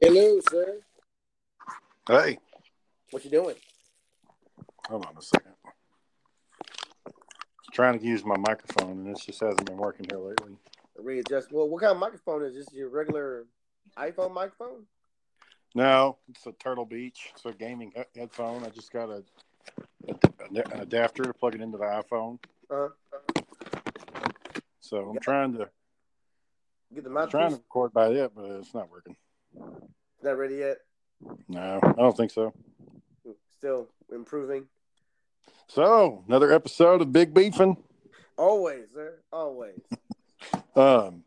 Hello, sir. Hey, What you doing? hold on a second. Trying to use my microphone, and this just hasn't been working here lately. Readjust. Well, what kind of microphone is this? Your regular iPhone microphone? No, it's a Turtle Beach. It's a gaming he- headphone. I just got a, a- an adapter to plug it into the iPhone. Uh, So I'm trying to get the I'm trying to record by it, but it's not working. Not ready yet. No, I don't think so. Still improving. So another episode of Big Beefing. Always, sir. Always. Um,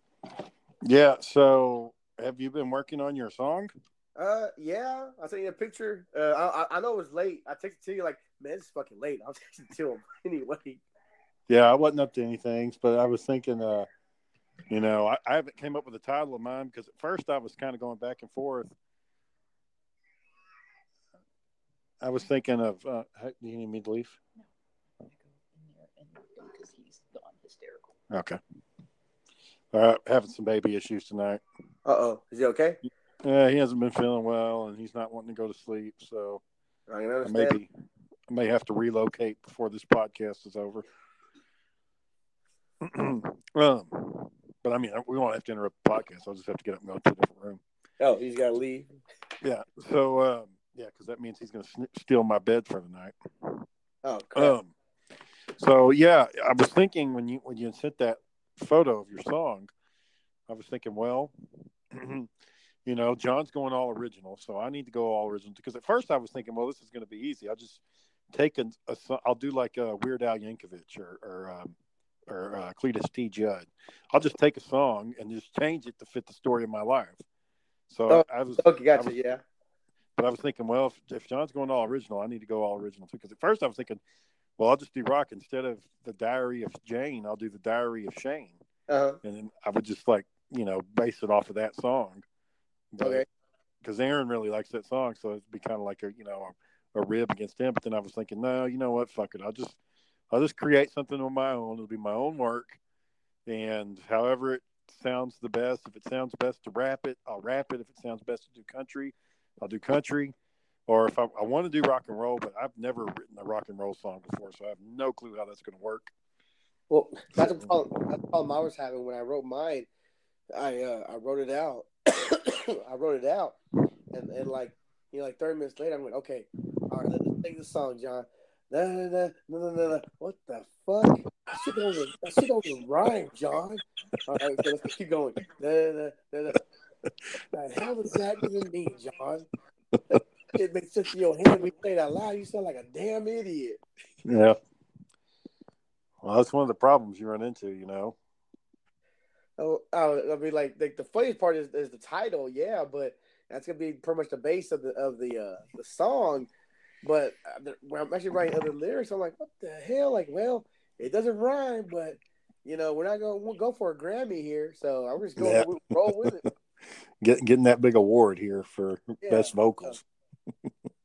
yeah. So have you been working on your song? Uh, yeah. I sent you a picture. Uh, I, I I know it was late. I texted to you like, man, it's fucking late. I'll text it to him anyway. Yeah, I wasn't up to anything, but I was thinking, uh, you know, I, I haven't came up with a title of mine because at first I was kind of going back and forth. I was thinking of, uh, hey, do you need me to leave? No, I'm gonna go in there and because he's gone hysterical. Okay. All right, having some baby issues tonight. Uh oh. Is he okay? Yeah, he hasn't been feeling well, and he's not wanting to go to sleep, so I can I understand. maybe I may have to relocate before this podcast is over. um, but I mean, we won't have to interrupt the podcast. I'll just have to get up and go to a different room. Oh, he's got to leave. Yeah. So, um, yeah, because that means he's going to sn- steal my bed for the night. Oh, crap. Um, so yeah, I was thinking when you when you sent that photo of your song, I was thinking, well, you know, John's going all original, so I need to go all original because at first I was thinking, well, this is going to be easy. I'll just take a, a I'll do like a Weird Al Yankovic or or um, or uh, Cletus T. Judd. I'll just take a song and just change it to fit the story of my life. So Oh, I was okay, gotcha. was- Yeah. but I was thinking, well, if, if John's going all original, I need to go all original too. Because at first I was thinking, well, I'll just do rock instead of the Diary of Jane. I'll do the Diary of Shane, Uh huh. and then I would just like you know base it off of that song. Okay. Because Aaron really likes that song, so it'd be kind of like a you know a, a rib against him. But then I was thinking, no, you know what? Fuck it. I'll just I'll just create something on my own. It'll be my own work, and however it sounds the best. If it sounds best to rap it, I'll rap it. If it sounds best to do country, I'll do country. Or if I, I want to do rock and roll, but I've never written a rock and roll song before, so I have no clue how that's going to work. Well, that's the problem. That's the problem I was having when I wrote mine. I uh, I wrote it out. I wrote it out, and and like you know, like thirty minutes later, I'm like, okay, all right, let's take the song, John. Da, da, da. What the fuck? That shit don't that shit don't rhyme, John. All right, so let's keep going. Da, the hell does that even mean, John? It makes sense in your head. We it out loud. You sound like a damn idiot. Yeah. Well, that's one of the problems you run into, you know. Oh, oh, I mean, like, like the funniest part is, is the title, yeah, but that's gonna be pretty much the base of the of the uh, the song. But uh, when I'm actually writing other lyrics, I'm like, what the hell? Like, well, it doesn't rhyme, but you know, we're not gonna we'll go for a Grammy here, so I'm just going Yeah. to roll with it. Getting getting that big award here for Yeah. best vocals.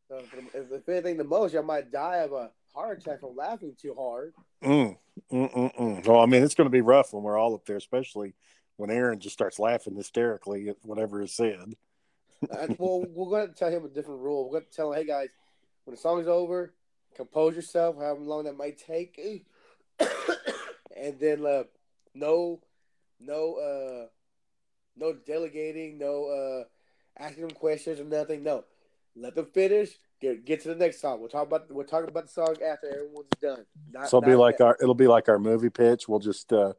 So if, if anything, the most, I might die of a heart attack from laughing too hard. Mm, mm, mm, mm. Well, I mean, it's going to be rough when we're all up there, especially when Aaron just starts laughing hysterically at whatever is said. And, well, we're going to tell him a different rule. We're going to tell him, hey guys, when the song's over, compose yourself, however long that might take, and then uh, no, no, uh, no delegating, no uh, asking them questions or nothing. No, let them finish. Get get to the next song. We'll talk about we'll talk about the song after everyone's done. Not, So it'll be like yet. our it'll be like our movie pitch. We'll just uh,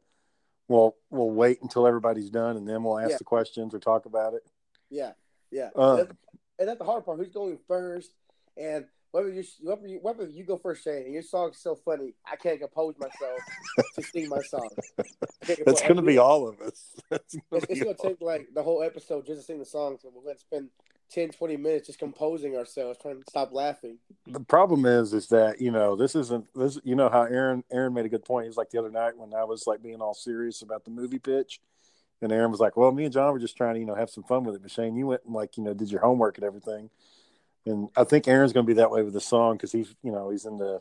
we'll we'll wait until everybody's done, and then we'll ask Yeah. the questions or talk about it. Yeah, yeah. That's, and that's the hard part. Who's going first? And whether you whether you, whether you go first, Shane, and your song's so funny, I can't compose myself to sing my song. That's going to be all of us. That's gonna It's, going to take like the whole episode just to sing the song. So we're going to spend 10, 20 minutes just composing ourselves, trying to stop laughing. the problem is is that you know this isn't this you know how aaron aaron made a good point he was like the other night when i was like being all serious about the movie pitch and aaron was like well me and john were just trying to you know have some fun with it but shane you went and like you know did your homework and everything and i think aaron's going to be that way with the song because he's you know he's into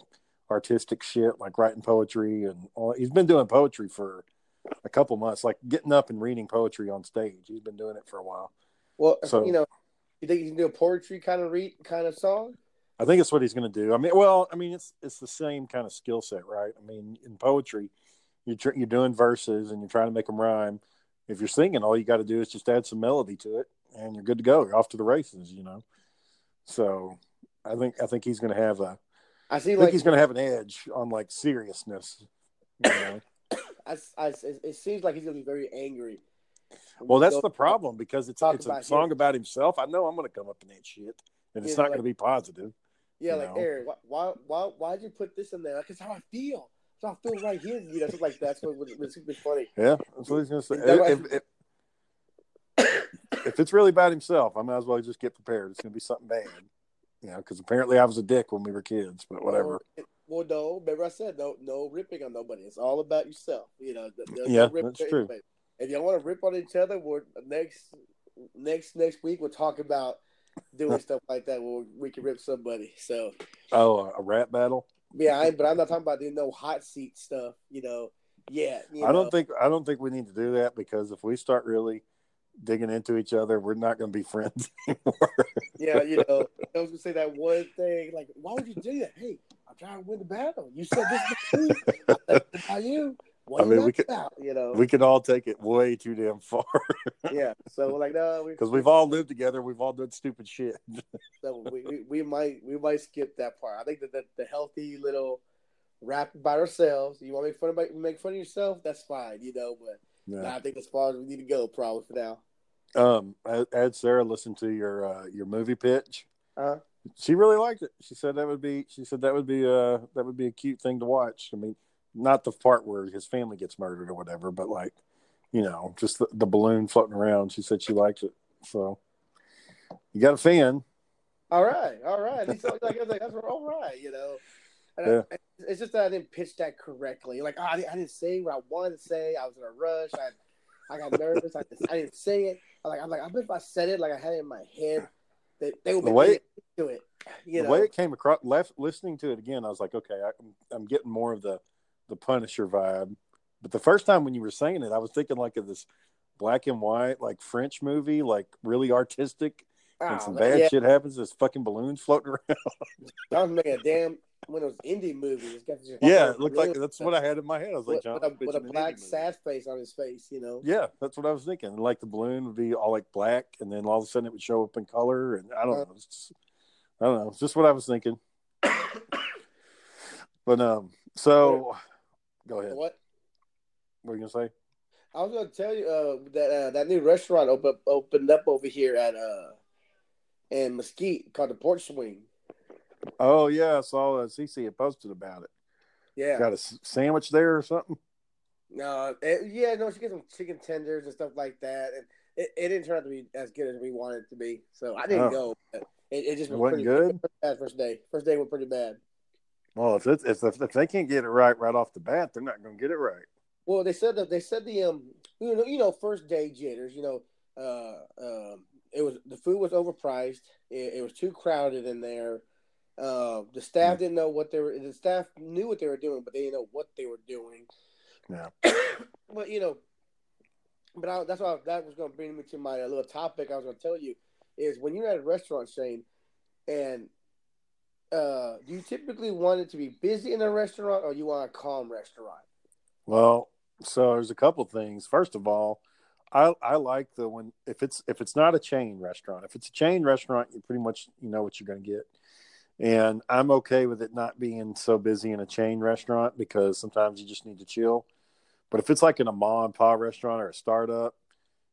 artistic shit like writing poetry and all he's been doing poetry for a couple months like getting up and reading poetry on stage he's been doing it for a while Well, So- you know, You think he's gonna do a poetry kind of read kind of song? I think it's what he's going to do. I mean, well, I mean, it's it's the same kind of skill set, right? I mean, in poetry, you're tr- you're doing verses and you're trying to make them rhyme. If you're singing, all you got to do is just add some melody to it, and you're good to go. You're off to the races, you know. So, I think I think he's going to have a. I see I think like he's going to have an edge on like seriousness. You know? I, I, it seems like he's gonna be very angry. well, that's the problem because it's it's a song him. about himself. I know I'm going to come up in that shit, and it's Yeah, not like- going to be positive. Yeah, like know? Eric, why, why, why, why'd you put this in there? Like, it's how I feel. It's how I feel right here. You know, something like that's what was, was super funny. Yeah, that's what he's going to say. Is that If, if, if it's really about himself, I might as well just get prepared. It's going to be something bad, you know, because apparently I was a dick when we were kids, but whatever. Well, no, remember I said no, no ripping on nobody. It's all about yourself. You know, Yeah, no that's true. anybody. If y'all want to rip on each other, we're next, next, next week we'll talk about doing stuff like that where we can rip somebody. So Oh, a rap battle. yeah, I, but I'm not talking about doing no hot seat stuff. You know, yeah. You I know. don't think I don't think we need to do that because if we start really digging into each other, we're not going to be friends anymore. Yeah, you know, I was gonna say that one thing. Like, why would you do that? Hey, I'm trying to win the battle. You said this is me. I said about you. What I mean, we could- about? You know, we could all take it way too damn far yeah. So we're like, no, we, because we've all lived together. We've all done stupid shit. so we, we, we might we might skip that part. I think that the, the healthy little rap about ourselves. You want to make fun of make fun of yourself? That's fine, you know. But Yeah. I think as far as we need to go, probably for now. Um, I had Sarah listen to your uh, your movie pitch. Uh, She really liked it. She said that would be. She said that would be uh that would be a cute thing to watch. I mean, not the part where his family gets murdered or whatever, but like, you know, just the, the balloon floating around. She said she liked it. So, you got a fan. all right, all right. He's like, like, I was like, that's all right, you know. And I- it's just that I didn't pitch that correctly. Like oh, I, didn't- I didn't say what I wanted to say. I was in a rush. I, I got nervous. I, I didn't say it. I'm like, I'm like, I bet if I said it like I had it in my head, that they would The be way- to it. You the know, way it came across, left listening to it again, I was like, okay, I, I'm I'm getting more of the the Punisher vibe. But the first time when you were saying it, I was thinking like of this black and white, like French movie, like really artistic, and Oh, some bad yeah, shit happens. There's fucking balloons floating around. Oh, I was making a damn one of those indie movies. It's got this yeah, it looked like that's what I had in my head. I was like, John, with a, with a black sad face on his face. You know, Yeah, that's what I was thinking. Like the balloon would be all like black, and then all of a sudden it would show up in color, and I don't Uh. know. It's just, I don't know. It's just what I was thinking. but um, so go ahead. what? What were you gonna say? I was to tell you uh, that uh, that new restaurant open, opened up over here at uh in Mesquite called the Porch Swing. Oh yeah, I saw uh, CC had posted about it. Yeah, Got a s- sandwich there or something. no, it, yeah, no, she gets some chicken tenders and stuff like that, and it, it didn't turn out to be as good as we wanted it to be. So I didn't Oh. go. But it, it just wasn't pretty good? Bad first day. First day went pretty bad. Well, if it's if, if they can't get it right right off the bat, they're not gonna get it right. Well, they said that they said the um you know you know first day jitters you know uh um it was the food was overpriced it, it was too crowded in there uh the staff didn't know what they were the staff knew what they were doing but they didn't know what they were doing Yeah. but you know but I, that's why that was going to bring me to my little topic I was going to tell you is when you're at a restaurant Shane and uh do you typically want it to be busy in a restaurant or you want a calm restaurant Well, so there's a couple things. First of all, I I like the when if it's if it's not a chain restaurant. If it's a chain restaurant, you pretty much you know what you're going to get. And I'm okay with it not being so busy in a chain restaurant because sometimes you just need to chill. But if it's like in a mom and pop restaurant or a startup,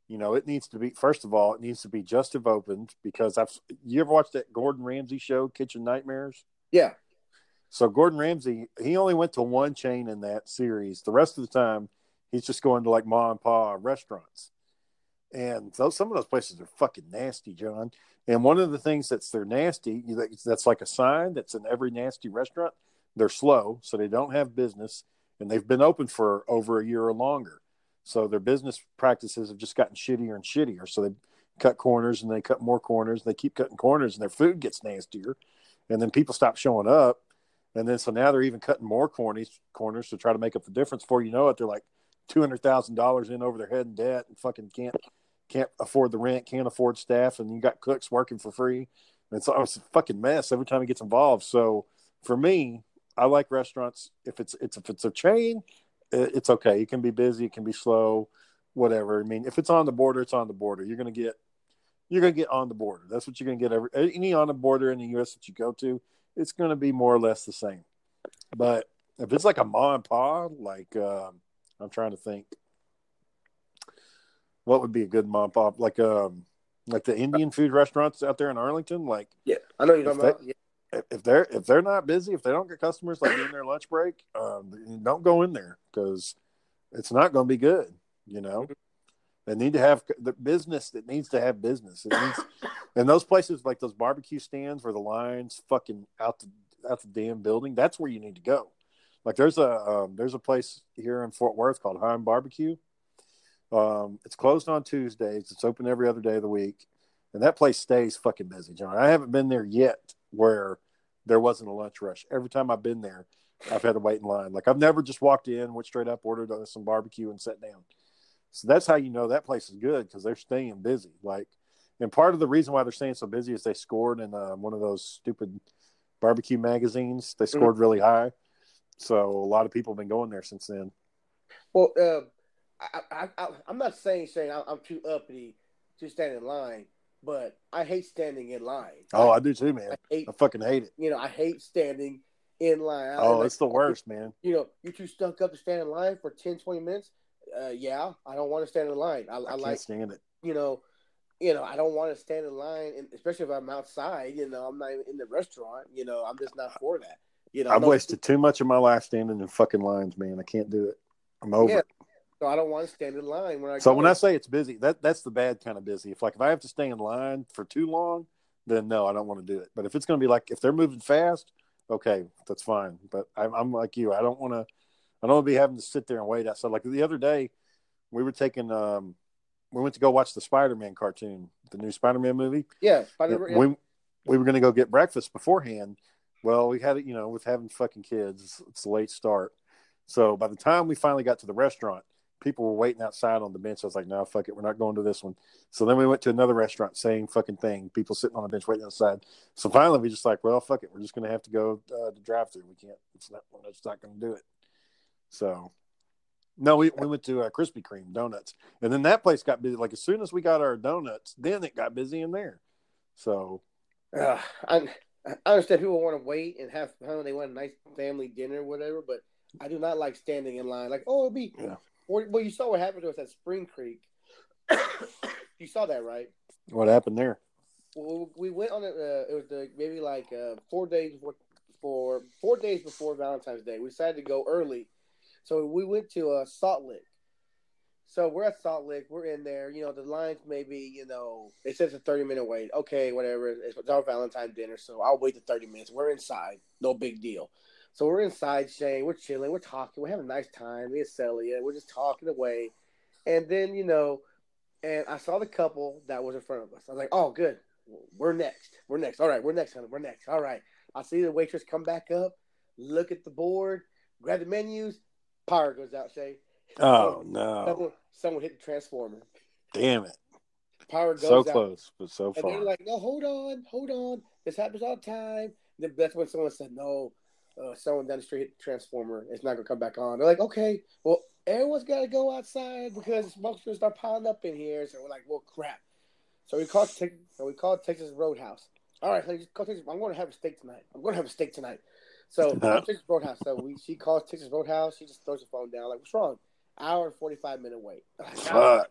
you know, it needs to be first of all, it needs to be just have opened because I've you ever watched that Gordon Ramsay show, Kitchen Nightmares? yeah So Gordon Ramsay, he only went to one chain in that series. The rest of the time, he's just going to like mom and pop restaurants. And those, some of those places are fucking nasty, John. And one of the things that's they're nasty, that's like a sign that's in every nasty restaurant. They're slow, so they don't have business, and they've been open for over a year or longer. So their business practices have just gotten shittier and shittier. So they cut corners and they cut more corners. And They keep cutting corners, and their food gets nastier. And then people stop showing up. And then so now they're even cutting more corners corners to try to make up the difference. Before you know it, they're like two hundred thousand dollars in over their head in debt and fucking can't can't afford the rent, can't afford staff, and you got cooks working for free. And It's, it's a fucking mess every time he gets involved. So for me, I like restaurants. If it's it's if it's a chain, it's okay. It can be busy, it can be slow, whatever. I mean, if it's on the border, it's on the border. You're gonna get you're gonna get on the border. That's what you're gonna get every any on the border in the U.S. that you go to. It's gonna be more or less the same. But if it's like a ma and pa, like um, I'm trying to think, what would be a good mom pop? Like um, like the Indian food restaurants out there in Arlington. Like yeah, I know you're talking about. Yeah if they're if they're not busy, if they don't get customers like during their lunch break, um, don't go in there because it's not going to be good. You know, they need to have the business that needs to have business. It needs, and those places like those barbecue stands where the lines fucking out the out the damn building. That's where you need to go. Like there's a um, there's a place here in Fort Worth called Heim Barbecue. Um, it's closed on Tuesdays. It's open every other day of the week, and that place stays fucking busy, John. I haven't been there yet where there wasn't a lunch rush. Every time I've been there, I've had to wait in line. Like I've never just walked in, went straight up, ordered some barbecue, and sat down. So that's how you know that place is good because they're staying busy. Like, and part of the reason why they're staying so busy is they scored in uh, one of those stupid barbecue magazines. They mm-hmm. scored mm-hmm. really high, so a lot of people have been going there since then. Well, uh, I, I, I, am not saying saying I'm too uppity to stand in line but I hate standing in line. Oh, I, I do too, man. I, hate, I, fucking hate it. You know, I hate standing in line. Oh, like, it's the worst, man. You know, you're too stuck up to stand in line for 10, 20 minutes. Uh, yeah, I don't want to stand in line. I, I, like stand it. You know, you know, I don't want to stand in line, and especially if I'm outside. You know, I'm not in the restaurant. You know, I'm just not for that. You know, I've wasted too much of my life standing in fucking lines, man. I can't do it. I'm over yeah. So I don't want to stand in line when I. So when I say it's busy, that that's the bad kind of busy. If like if I have to stay in line for too long, then no, I don't want to do it. But if it's going to be like if they're moving fast, okay, that's fine. But I'm, I'm like you. I don't want to. I don't want to be having to sit there and wait outside. Like the other day, we were taking. um We went to go watch the Spider-Man cartoon, the new Spider-Man movie. Yeah, Spider-Man. We we were going to go get breakfast beforehand. Well, we had it, you know, with having fucking kids, it's, it's a late start. So by the time we finally got to the restaurant, people were waiting outside on the bench. I was like, no, fuck it. We're not going to this one. So then we went to another restaurant, same fucking thing. People sitting on the bench waiting outside. So finally, we just like, well, fuck it. We're just going to have to go uh, to drive through. We can't, it's not, it's not going to do it. So no, we, we went to uh, Krispy Kreme donuts. And then that place got busy. Like as soon as we got our donuts, then it got busy in there. So uh, I, I understand people want to wait and have, they want a nice family dinner or whatever, but I do not like standing in line. Like, oh, it'd be yeah. Well, you saw what happened to us at Spring Creek. you saw that, right? What happened there? Well, we went on it. Uh, it was the, maybe like uh, four days before, for four days before Valentine's Day. We decided to go early, so we went to uh, Salt Lick. So we're at Salt Lick. We're in there. You know, the lines maybe you know it says a thirty minute wait. Okay, whatever. It's our Valentine's dinner, so I'll wait the thirty minutes. We're inside. No big deal. So we're inside Shane, we're chilling, we're talking, we're having a nice time. Me and Celia, we're just talking away. And then, you know, and I saw the couple that was in front of us. I was like, oh, good. We're next. We're next. All right, we're next, honey. We're next. All right. I see the waitress come back up, look at the board, grab the menus, power goes out, Shay. Oh, no. Someone, someone hit the transformer. Damn it. Power goes so out. close, but so far. And they're like, no, hold on, hold on. This happens all the time. Then that's when someone said, no, uh, someone down the street hit the transformer. It's not gonna come back on. They're like, okay, well, everyone's got to go outside because smoke's gonna start piling up in here. So we're like, well, crap. So we called. Te- so we called Texas Roadhouse. All right, so call Texas. I'm going to have a steak tonight. I'm going to have a steak tonight. So Texas Roadhouse. So we she calls Texas Roadhouse. She just throws the phone down. Like, what's wrong? Hour and forty five minute wait. Fuck.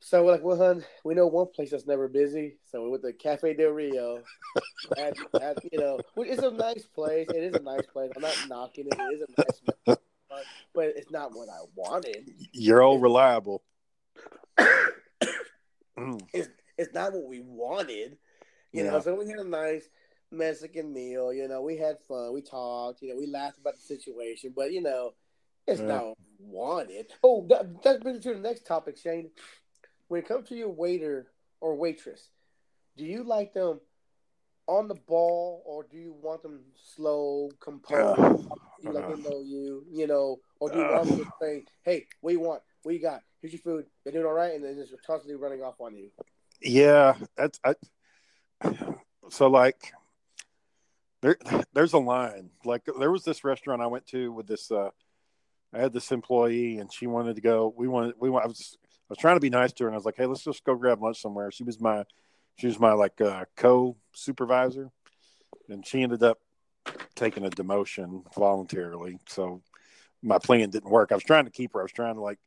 So we're like, well, hun, we know one place that's never busy. So we went to Cafe Del Rio. at, at, you know, it's a nice place. It is a nice place. I'm not knocking it. It is a nice place, but it's not what I wanted. You're all reliable. it's, it's not what we wanted. You yeah. know, so we had a nice Mexican meal. You know, we had fun. We talked. You know, we laughed about the situation. But, you know, it's yeah. not wanted. Oh, that, that brings me to the next topic, Shane when it comes to your waiter or waitress, do you like them on the ball or do you want them slow, composed? Uh, you let them know you, you know, or do you want them to say, "Hey, what you want? What you got? here's your food. They're doing all right, and then just constantly running off on you. Yeah, that's I, so like there there's a line. Like there was this restaurant I went to with this uh I had this employee and she wanted to go we wanted we I was was trying to be nice to her and I was like, "Hey, let's just go grab lunch somewhere." She was my she was my like uh co supervisor and she ended up taking a demotion voluntarily. So my plan didn't work. I was trying to keep her. I was trying to like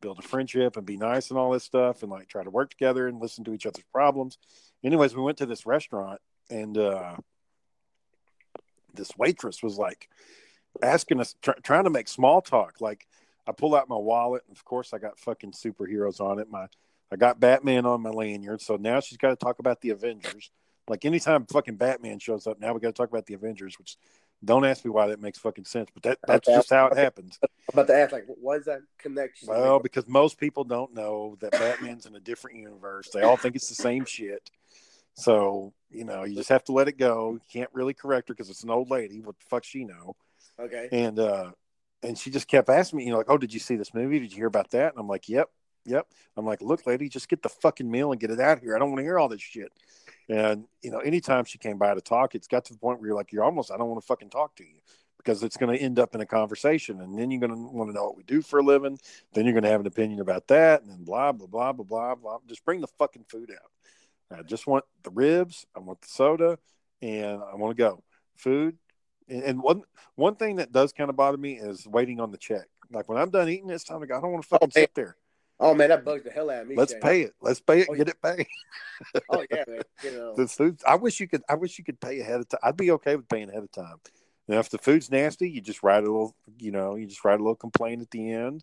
build a friendship and be nice and all this stuff and like try to work together and listen to each other's problems. Anyways, we went to this restaurant and uh this waitress was like asking us tr- trying to make small talk like I pull out my wallet and of course I got fucking superheroes on it. My I got Batman on my lanyard. So now she's got to talk about the Avengers. Like anytime fucking Batman shows up, now we got to talk about the Avengers, which don't ask me why that makes fucking sense, but that that's just how it happens. I'm about to ask, like, what is that connection? Well, because most people don't know that Batman's in a different universe. They all think it's the same shit. So, you know, you just have to let it go. You can't really correct her because it's an old lady. What the fuck she know? okay, And uh and she just kept asking me, you know, like, oh, did you see this movie? Did you hear about that? And I'm like, Yep, yep. I'm like, look, lady, just get the fucking meal and get it out here. I don't want to hear all this shit. And you know, anytime she came by to talk, it's got to the point where you're like, you're almost, I don't want to fucking talk to you because it's going to end up in a conversation, and then you're going to want to know what we do for a living. Then you're going to have an opinion about that, and then blah blah blah blah blah blah. Just bring the fucking food out. I just want the ribs. I want the soda, and I want to go food. And, one one thing that does kind of bother me is waiting on the check. Like when I'm done eating, it's time to go. I don't want to fucking oh, Okay. sit there. oh man, that bugs the hell out of me. Let's Shane. pay it. Let's pay it. Oh, Get it paid. Oh yeah, man. You know, the food. I wish you could. I wish you could pay ahead of time. I'd be okay with paying ahead of time. Now, if the food's nasty, you just write a little. You know, you just write a little complaint at the end,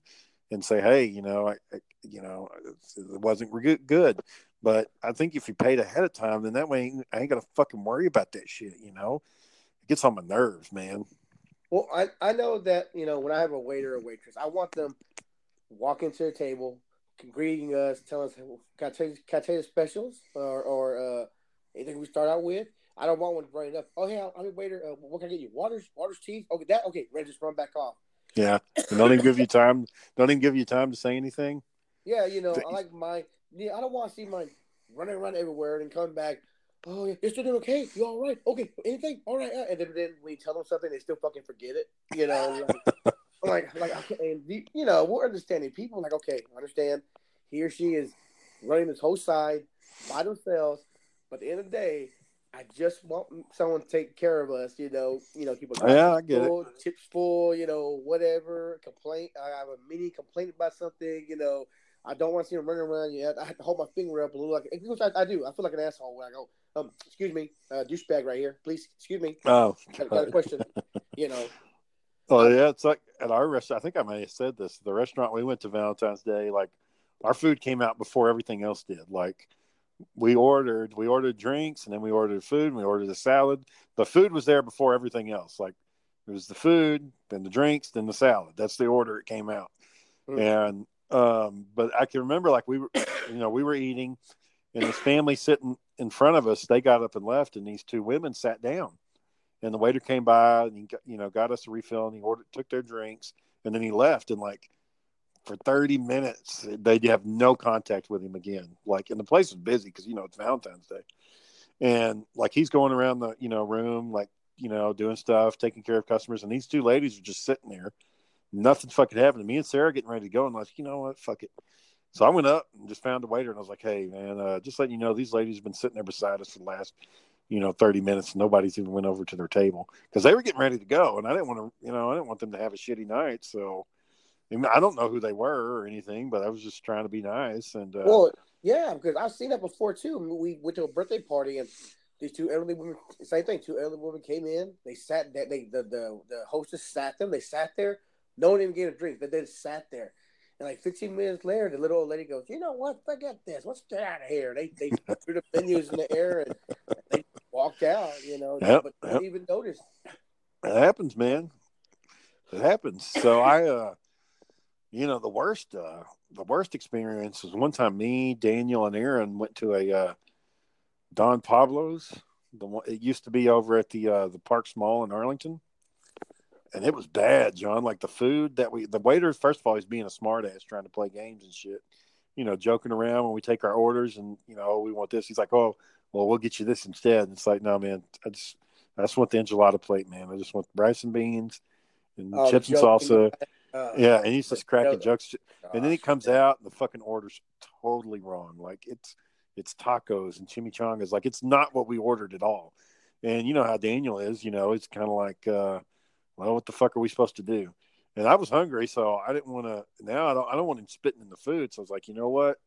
and say, "Hey, you know, I, I you know, it wasn't good." Good, but I think if you paid ahead of time, then that way I ain't gonna fucking worry about that shit. You know, it gets on my nerves, man. well, I I know that you know when I have a waiter or waitress, I want them walking to the table, greeting us, telling us, "Can I tell you, can I tell you the specials or or uh, anything we start out with?" I don't want one running up. Oh, hey, I'm a waiter. Uh, what can I get you? Waters, waters, tea. Okay, that. Okay, ready to just run back off. Yeah, and don't even give you time. Don't even give you time to say anything. Yeah, you know, I like my. Yeah, I don't want to see my running around everywhere and come back. Oh, yeah, you're still doing okay. You all right? Okay, anything? All right. uh," And then, then you tell them something, they still fucking forget it. You know, like, like, like, okay, and the, you know, we're understanding. People like, okay, I understand. He or she is running this whole side by themselves, but at the end of the day, I just want someone to take care of us. You know, you know, keep a Yeah, I get it. full, chips full. You know, whatever complaint. I have a mini complaint about something. You know. I don't want to see him running around. Yeah, I have to hold my finger up a little. Like, I, I do. I feel like an asshole when I go, um, excuse me, uh, douchebag right here, please. Excuse me. Oh, Got, got a question. you know. Oh yeah, it's like at our restaurant. I think I may have said this. The restaurant we went to Valentine's Day, like our food came out before everything else did. Like we ordered, we ordered drinks, and then we ordered food, and we ordered a salad. The food was there before everything else. Like it was the food, then the drinks, then the salad. That's the order it came out. Mm. And um, but I can remember like we were, you know, we were eating, and his family sitting in front of us. They got up and left, and these two women sat down. And the waiter came by and he got, you know got us a refill and he ordered took their drinks and then he left. And like for 30 minutes they have no contact with him again. Like and the place was busy because you know it's valentine's day. And like he's going around the you know room like you know doing stuff taking care of customers. And these two ladies are just sitting there. Nothing fucking happened to me. And sarah getting ready to go. And like you know what? Fuck it so I went up and just found a waiter and I was like, "Hey, man, uh, just letting you know, these ladies have been sitting there beside us for the last, you know, thirty minutes. And nobody's even went over to their table because they were getting ready to go, and I didn't want to, you know, I didn't want them to have a shitty night. So I, I don't know who they were or anything, but I was just trying to be nice. And uh, Well, yeah, because I've seen that before too. We went to a birthday party and these two elderly women, same thing. Two elderly women came in. They sat. They, they the the the hostess sat them. They sat there. No one even gave a drink. But they just sat there. And like 15 minutes later, the little old lady goes, "You know what? Forget this. Let's get out of here." They they threw the menus in the air and they walked out. You know, Yep, but yep. didn't even notice. it happens, man. It happens. So I, uh, you know, the worst, uh, the worst experience was one time me, Daniel, and Aaron went to a uh, Don Pablo's. The one it used to be over at the uh, the Parks Mall in Arlington, and it was bad, John. Like the food that we, the waiter, first of all, he's being a smartass trying to play games and shit, you know, joking around when we take our orders and, you know, oh, we want this. He's like, oh, well, we'll get you this instead. And it's like, no, man, I just, I just want the enchilada plate, man. I just want rice and beans and Oh, chips and salsa. Uh, Yeah. And he's just cracking joke. jokes. And then he gosh. comes out and the fucking order's totally wrong. Like it's, it's tacos and chimichangas. Like it's not what we ordered at all. And you know how Daniel is, you know, it's kind of like, uh, well, what the fuck are we supposed to do? And I was hungry, so I didn't want to. Now I don't. I don't want him spitting in the food. So I was like, you know what?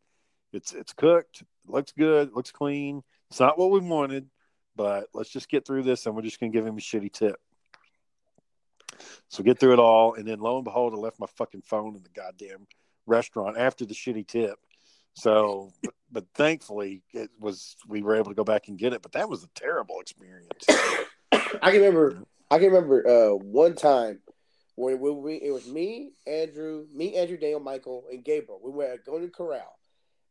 It's it's cooked. It looks good. It looks clean. It's not what we wanted, but let's just get through this, and we're just gonna give him a shitty tip. So get through it all, and then lo and behold, I left my fucking phone in the goddamn restaurant after the shitty tip. So, but, but thankfully, it was we were able to go back and get it. But that was a terrible experience. I can remember. I can remember uh, one time when we, it was me, Andrew, me, Andrew, Daniel, Michael, and Gabriel. We were at Golden Corral,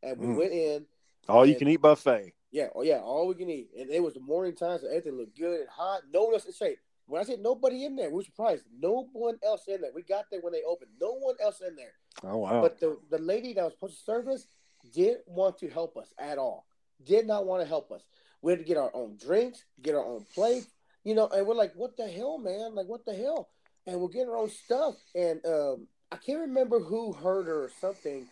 and we Mm. went in. All you can eat buffet. Yeah, oh yeah, all we can eat, and it was the morning time, so everything looked good and hot. No one else in shape. When I said nobody in there, we were surprised. No one else in there. We got there when they opened. No one else in there. Oh wow! But the the lady that was supposed to serve us didn't want to help us at all. Did not want to help us. We had to get our own drinks, get our own plate, you know. And we're like, "What the hell, man? Like, what the hell?" And we're getting our own stuff. And um, I can't remember who heard her or something.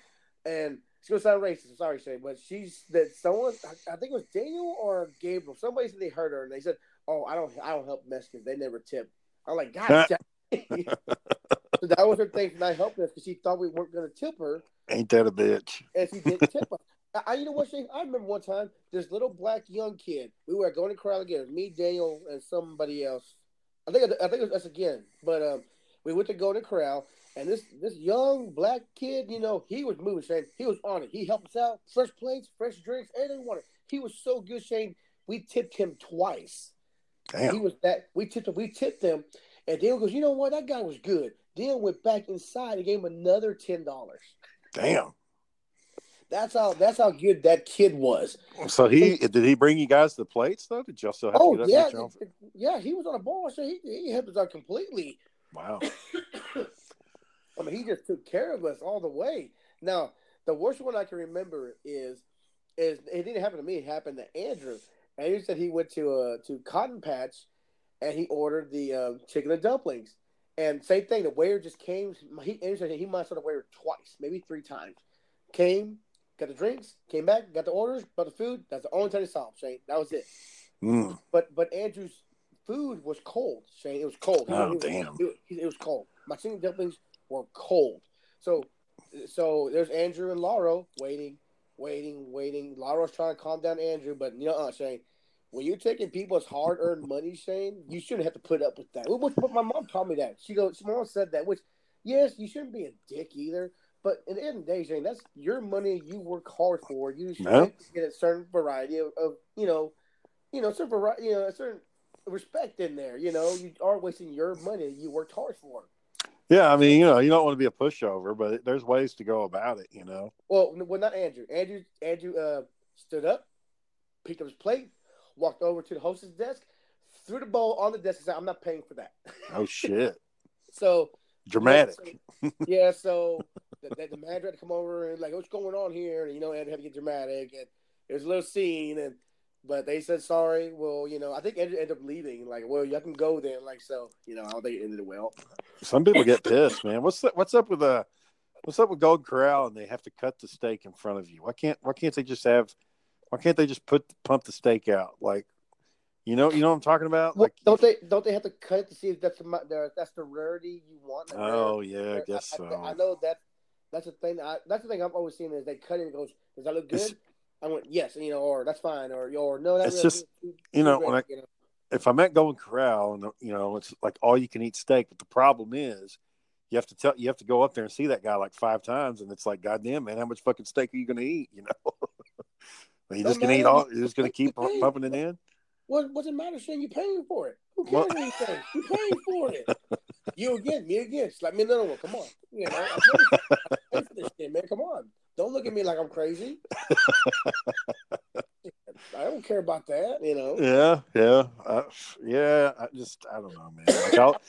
And it's gonna sound racist. Sorry, Shay, but she's that someone. I, think it was Daniel or Gabriel. Somebody said they heard her, and they said, "Oh, I don't, I don't help Mexicans. They never tip." I'm like, God. so that was her thing for not helping us because she thought we weren't gonna tip her Ain't that a bitch? and she didn't tip us. I, you know what, Shane? I remember one time this little black young kid. We were going to Corral again. It was me, Daniel, and somebody else. I think I think it was us again. But um, we went to Golden Corral, and this this young black kid, you know, he was moving. Shane, he was on it. He helped us out. Fresh plates, fresh drinks, everything we wanted. He was so good, Shane. We tipped him twice. Damn. He was that we tipped him. We tipped him, and Daniel goes, "You know what? That guy was good." Daniel went back inside and gave him another ten dollars. Damn. That's how that's how good that kid was. So he did he bring you guys the plates though? Did y'all still have Oh to get up yeah, yeah. He was on a ball, so he he helped us out completely. Wow. I mean, he just took care of us all the way. Now, the worst one I can remember is is it didn't happen to me. It happened to Andrew. Andrew said he went to uh to Cotton Patch, and he ordered the uh, chicken and dumplings. And same thing, the waiter just came. He Andrew said he might have saw the waiter twice, maybe three times. Came, got the drinks, came back, got the orders, bought the food. That's the only time he saw him. Shane, that was it. Mm. But but Andrew's food was cold. Shane, it was cold. He- Oh, was- damn. It, it was cold. My chicken dumplings were cold. So so there's Andrew and Lauro waiting, waiting, waiting. Lauro's trying to calm down Andrew, but you know, uh, Shane, when you're taking people's hard-earned money, Shane, you shouldn't have to put up with that. Which, but my mom taught me that. She goes, my mom said that. Which, yes, you shouldn't be a dick either. But at the end of the day, Jane, that's your money. You work hard for. You should Yeah. get a certain variety of, of you know, you know, certain variety, you know, a certain respect in there. You know, you are wasting your money you worked hard for. Yeah, I mean, you know, you don't want to be a pushover, but there's ways to go about it, you know. Well, well, not Andrew. Andrew, Andrew, uh, stood up, picked up his plate, walked over to the hostess desk, threw the bowl on the desk, and said, "I'm not paying for that." Oh shit. so Dramatic. yeah, so the, the, the manager had to come over and like, what's going on here? And you know, Andrew had to get dramatic, and it was a little scene, and but they said sorry. Well, you know, I think Andrew ended up leaving. Like, well, you can go then. Like, so you know, I don't think it ended well. Some people get pissed, man. What's that, what's up with uh what's up with Gold Corral and they have to cut the steak in front of you? Why can't why can't they just have why can't they just put pump the steak out? Like you know you know what I'm talking about? Well, Like don't they don't they have to cut it to see if that's the, the that's the rarity you want? Oh yeah, I guess I, so. I know that that's the thing. I, that's the thing I'm always seeing is they cut it and goes, "Does that look good?" It's- I went, "Yes," you know, or "That's fine," or "Or no, that's It's just- you know, when I- if I'm at Golden Corral and you know it's like all you can eat steak, but the problem is you have to tell you have to go up there and see that guy like five times, and it's like, goddamn man, how much fucking steak are you going to eat? You know, are you just going to eat all? You're just going to keep pumping it in? what what's it matter, Shane? You're paying for it? Who cares what you pay? You paying for it? You again, me again. Slap me another one. Come on, you know, I I this shit, man. Come on, don't look at me like I'm crazy. I don't care about that, you know. Yeah, yeah, uh, yeah. I just I don't know, man. Like I'll,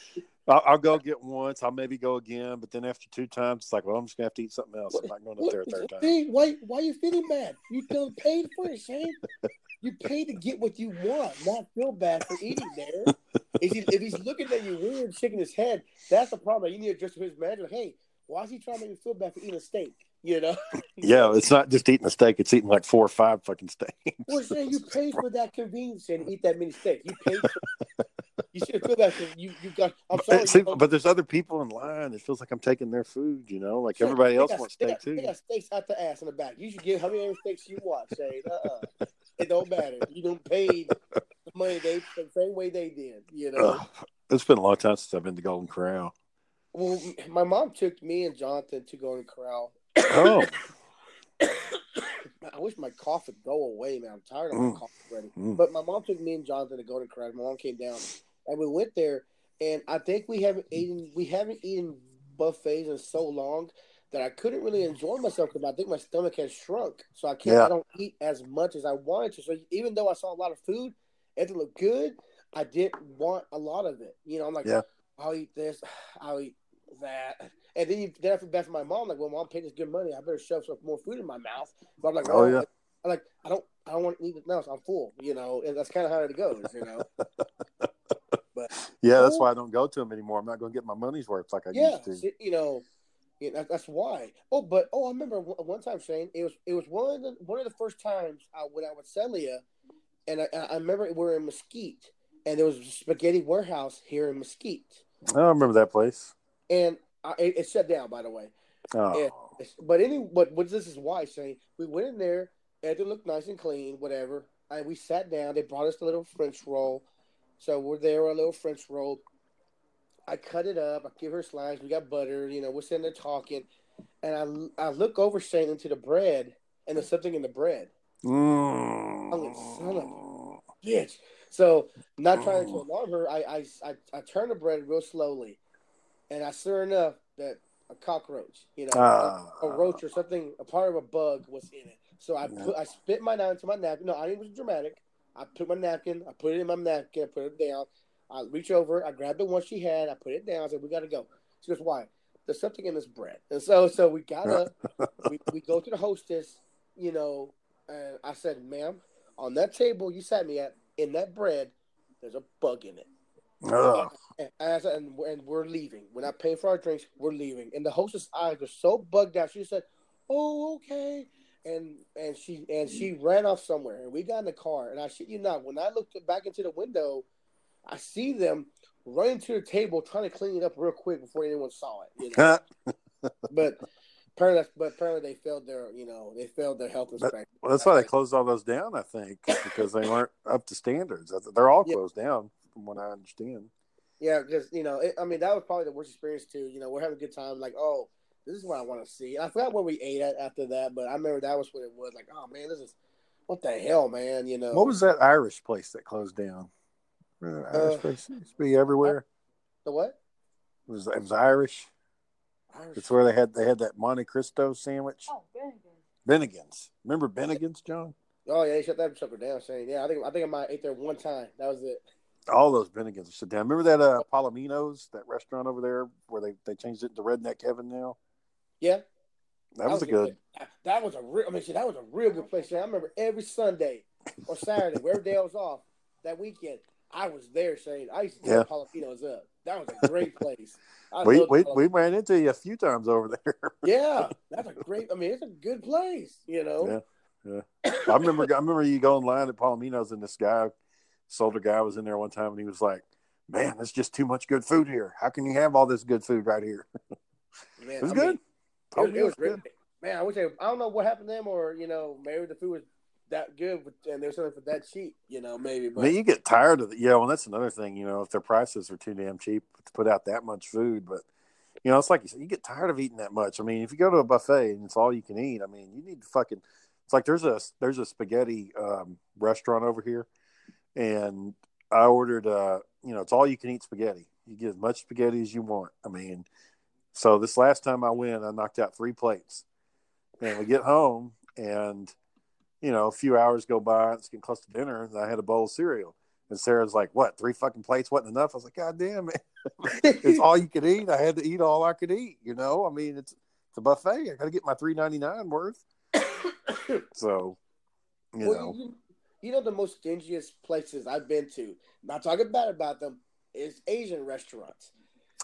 I'll, I'll go get once. I'll maybe go again, but then after two times, it's like, well, I'm just gonna have to eat something else. I'm not going up there a third time. See, why why you feeling bad? You done paid for it, Shane. You paid to get what you want, not feel bad for eating there. If, he, if he's looking at you weird, shaking his head, that's the problem. You need to address his manager. Hey, why is he trying to make you feel bad for eating a steak? You know? Yeah, it's not just eating a steak; it's eating like four or five fucking steaks. Well, Shane, you paid for that convenience and eat that many steaks. You paid for. You should feel bad. 'cause You you got. I'm sorry. See, you know, but there's other people in line. It feels like I'm taking their food. You know, like everybody else got- wants steak got, too. They got steaks out the ass in the back. You should get how many steaks you want, Shane. Uh-uh. It don't matter. You don't pay the money they the same way they did. You know. Ugh. it's been a long time since I've been to Golden Corral. Well, my mom took me and Jonathan to go Golden Corral. Oh, I wish my cough would go away, man. I'm tired of my Mm. cough already. Mm. But my mom took me and Jonathan to Golden Corral. My mom came down, and we went there. And I think we haven't eaten we haven't eaten buffets in so long that I couldn't really enjoy myself because I think my stomach has shrunk. So I can't. Yeah. I don't eat as much as I wanted to. So even though I saw a lot of food, it looked good. I didn't want a lot of it. You know, I'm like, Yeah. I'll eat this, I'll eat that, and then you, then I feel bad for my mom. Like, well, mom paid this good money. I better shove some more food in my mouth. But I'm like, Oh, well, yeah. I'm like, I don't, I don't want to eat it now. I'm full. You know, and that's kind of how it goes. You know. But yeah, that's Oh. why I don't go to them anymore. I'm not going to get my money's worth like I yeah, used to. you know, yeah, that, that's why. Oh, but oh, I remember one time, Shane. It was it was one of the one of the first times I went out with Celia, and I, I remember we were in Mesquite, and there was a spaghetti warehouse here in Mesquite, I don't remember that place. And I, it, it shut down. By the way, Oh. It's- but any but what this is why Shane. We went in there, everything looked nice and clean, whatever. And we sat down. They brought us a little French roll, so we're there a little French roll. I cut it up. I give her slice. We got butter. You know, we're sitting there talking, and I I look over Shane into the bread, and there's something in the bread. Mm. son of a Bitch. So not trying to alarm her, I I I, I turn the bread real slowly, and I sure enough that a cockroach, you know, Ah. a, a roach or something, a part of a bug was in it. So I put I spit my knife into my napkin. No, I didn't was dramatic. I put my napkin, I put it in my napkin, I put it down. I reach over, I grabbed the one she had, I put it down. I said, "We got to go." She goes, "Why?" There's something in this bread, and so so we got up. we we go to the hostess, you know, and I said, "Ma'am, on that table you sat me at, in that bread, there's a bug in it." Ugh. And, I said, and, we're- and we're leaving. We're not paying for our drinks. We're leaving. And the hostess' eyes were so bugged out. She said, "Oh, okay." And and she and she ran off somewhere. And we got in the car. And I shit you not, when I looked back into the window, I see them running to the table trying to clean it up real quick before anyone saw it. You know? but apparently, but apparently they failed their, you know, they failed their health inspection. well, that's why they closed all those down, I think, because they weren't up to standards. They're all Yeah. closed down, from what I understand. Yeah, because you know, it, I mean, that was probably the worst experience too. You know, we're having a good time. Like, oh, this is what I want to see. I forgot where we ate at after that, but I remember that was what it was. Like, oh man, this is what the hell, man. You know, What was that Irish place that closed down? Remember that Irish Uh, place it used to be everywhere. the what? It was it was Irish. Irish. It's where they had they had that Monte Cristo sandwich. Oh, Bennigan. Bennigan's. Remember Bennigan's, John? Oh yeah, they shut that sucker down. Saying, yeah, I think I think I might ate there one time. That was it. All those Bennigan's are shut down. Remember that uh Palomino's, that restaurant over there where they, they changed it to Redneck Heaven now? Yeah, That was a good. That, that was a real. I mean, shit, that was a real good place. I remember every Sunday or Saturday, wherever day I was off that weekend, I was there. Saying, I used to Yeah. Palomino's up. That was a great place. I We we, we ran into you a few times over there. Yeah, that's a great. I mean, it's a good place. You know. Yeah. I remember I remember you going line at Palomino's and this guy, this older guy was in there one time and he was like, Man, there's just too much good food here. How can you have all this good food right here? Man, It was I good. mean, it was, it was good. Man, I wish they, I don't know what happened to them, or you know, maybe the food was that good, but, and they're selling for that cheap. You know, maybe. I But mean, you get tired of it. Yeah, well, that's another thing. You know, if their prices are too damn cheap to put out that much food, but you know, it's like you said, you get tired of eating that much. I mean, if you go to a buffet and it's all you can eat, I mean, you need to fucking. It's like there's a there's a spaghetti um, restaurant over here, and I ordered. uh You know, it's all you can eat spaghetti. You get as much spaghetti as you want. I mean, so this last time I went, I knocked out three plates, and we get home and. You know, a few hours go by, it's getting close to dinner, and I had a bowl of cereal. And Sarah's like, "What? Three fucking plates wasn't enough?" I was like, "God damn it! it's all you could eat. I had to eat all I could eat. You know, I mean, it's it's a buffet. I got to get my three ninety nine worth. so, you well, know, you, you know the most dingiest places I've been to. Not talking bad about them is Asian restaurants.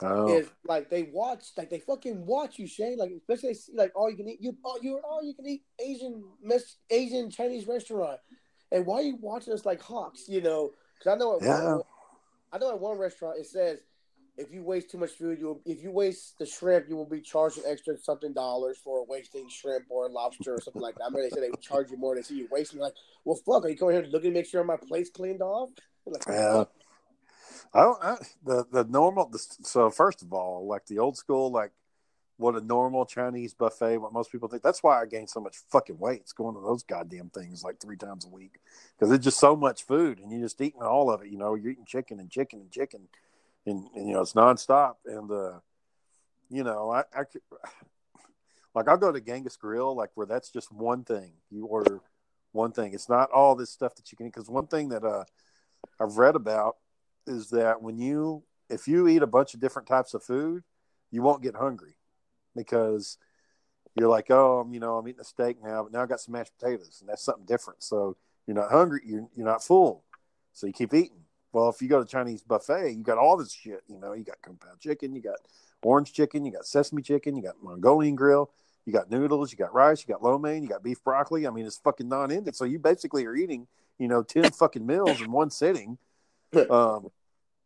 oh, Is like they watch, like they fucking watch you, Shane. Like especially see, like all you can eat. You all you're all you can eat Asian mess Asian Chinese restaurant. And why are you watching us like hawks? You know, because I know at Yeah. one, I know at one restaurant it says if you waste too much food, you will if you waste the shrimp, you will be charged an extra something dollars for wasting shrimp or lobster or something like that. I mean, they said they would charge you more. They see you wasting. Like, well, fuck, are you coming here looking to make sure my plate's cleaned off? Like, yeah. I don't. I, the the normal. The, so first of all, like the old school, like what a normal Chinese buffet, what most people think. That's why I gained so much fucking weight. It's going to those goddamn things like three times a week because it's just so much food and you're just eating all of it. You know, you're eating chicken and chicken and chicken, and, and you know it's nonstop. And uh, you know, I, I like I'll go to Genghis Grill, like where that's just one thing. You order one thing. It's not all this stuff that you can. Because one thing that uh, I've read about is that when you if you eat a bunch of different types of food, you won't get hungry because you're like, oh, I'm, you know, I'm eating a steak now, but now I got some mashed potatoes, and that's something different. So you're not hungry, you're you're not full, so you keep eating. Well, if you go to Chinese buffet, you got all this shit. You know, you got kung pao chicken, you got orange chicken, you got sesame chicken, you got Mongolian grill, you got noodles, you got rice, you got lo mein, you got beef broccoli. I mean, it's fucking non-ending. So you basically are eating, you know, ten fucking meals in one sitting. Um,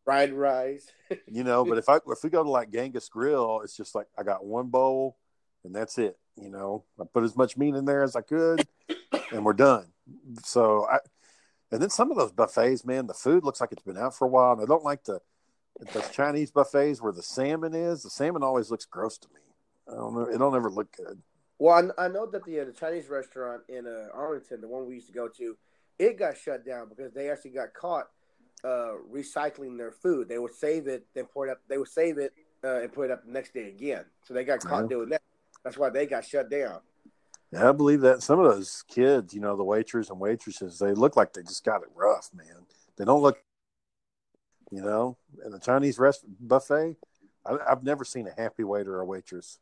fried rice. you know, but if I if we go to like Genghis Grill, it's just like I got one bowl and that's it. You know, I put as much meat in there as I could, and we're done. So I, and then some of those buffets, man, the food looks like it's been out for a while, and I don't like the those Chinese buffets where the salmon is. The salmon always looks gross to me. I don't know. It don't ever look good. Well, I, I know that the uh, the Chinese restaurant in uh, Arlington, the one we used to go to, it got shut down because they actually got caught uh, recycling their food. They would save it, then pour it up. They would save it uh, and put it up the next day again. So they got caught Yeah. doing that. That's why they got shut down. Yeah, I believe that some of those kids, you know, the waiters and waitresses, they look like they just got it rough, man. They don't look, you know, in a Chinese rest buffet. I, I've never seen a happy waiter or waitress.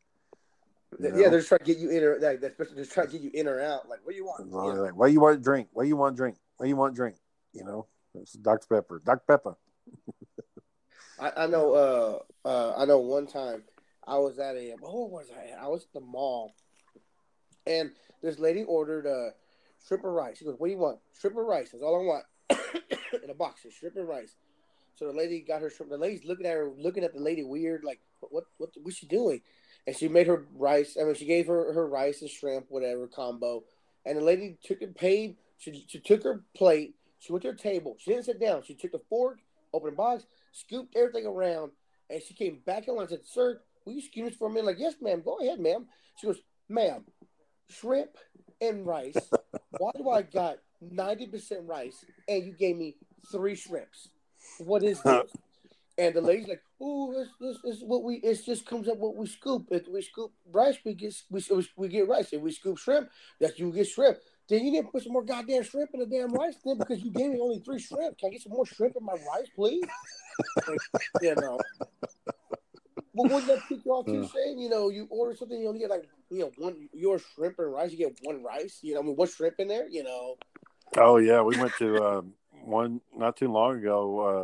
Yeah, know? they're just trying to get you in or like, they're just trying to get you in or out. Like, what do you want? They're Yeah. like, what do you want to drink? What do you want to drink? What do you want to drink? You know, it's Dr. Pepper. Dr. Pepper. I, I know. Uh, uh, I know. One time, I was at a. Where was I? at? I was at the mall, and this lady ordered uh, shrimp and rice. She goes, "What do you want? Shrimp and rice. That's all I want." In a box, it's shrimp and rice. So the lady got her shrimp. The lady's looking at her, looking at the lady weird, like, "What? What? What's she doing?" And she made her rice. I mean, she gave her her rice and shrimp, whatever combo. And the lady took it, paid. She, she took her plate. She went to her table. She didn't sit down. She took the fork, opened the box, scooped everything around, and she came back in line and said, Sir, will you excuse us for a minute? Like, yes, ma'am, go ahead, ma'am. She goes, Ma'am, shrimp and rice. Why do I got 90% rice and you gave me three shrimps? What is this? And the lady's like, "Oh, this, is what we. It just comes up what we scoop. If we scoop rice, we get we, we get rice. If we scoop shrimp, that you get shrimp. Then you didn't put some more goddamn shrimp in the damn rice. Then because you gave me only three shrimp, can I get some more shrimp in my rice, please? Like, you know. But wouldn't that pick you off too, Shane? You know, you order something, you only get like you know one your shrimp and rice. You get one rice. You know, I mean, one shrimp in there. You know. Oh yeah, we went to um, one not too long ago. Uh,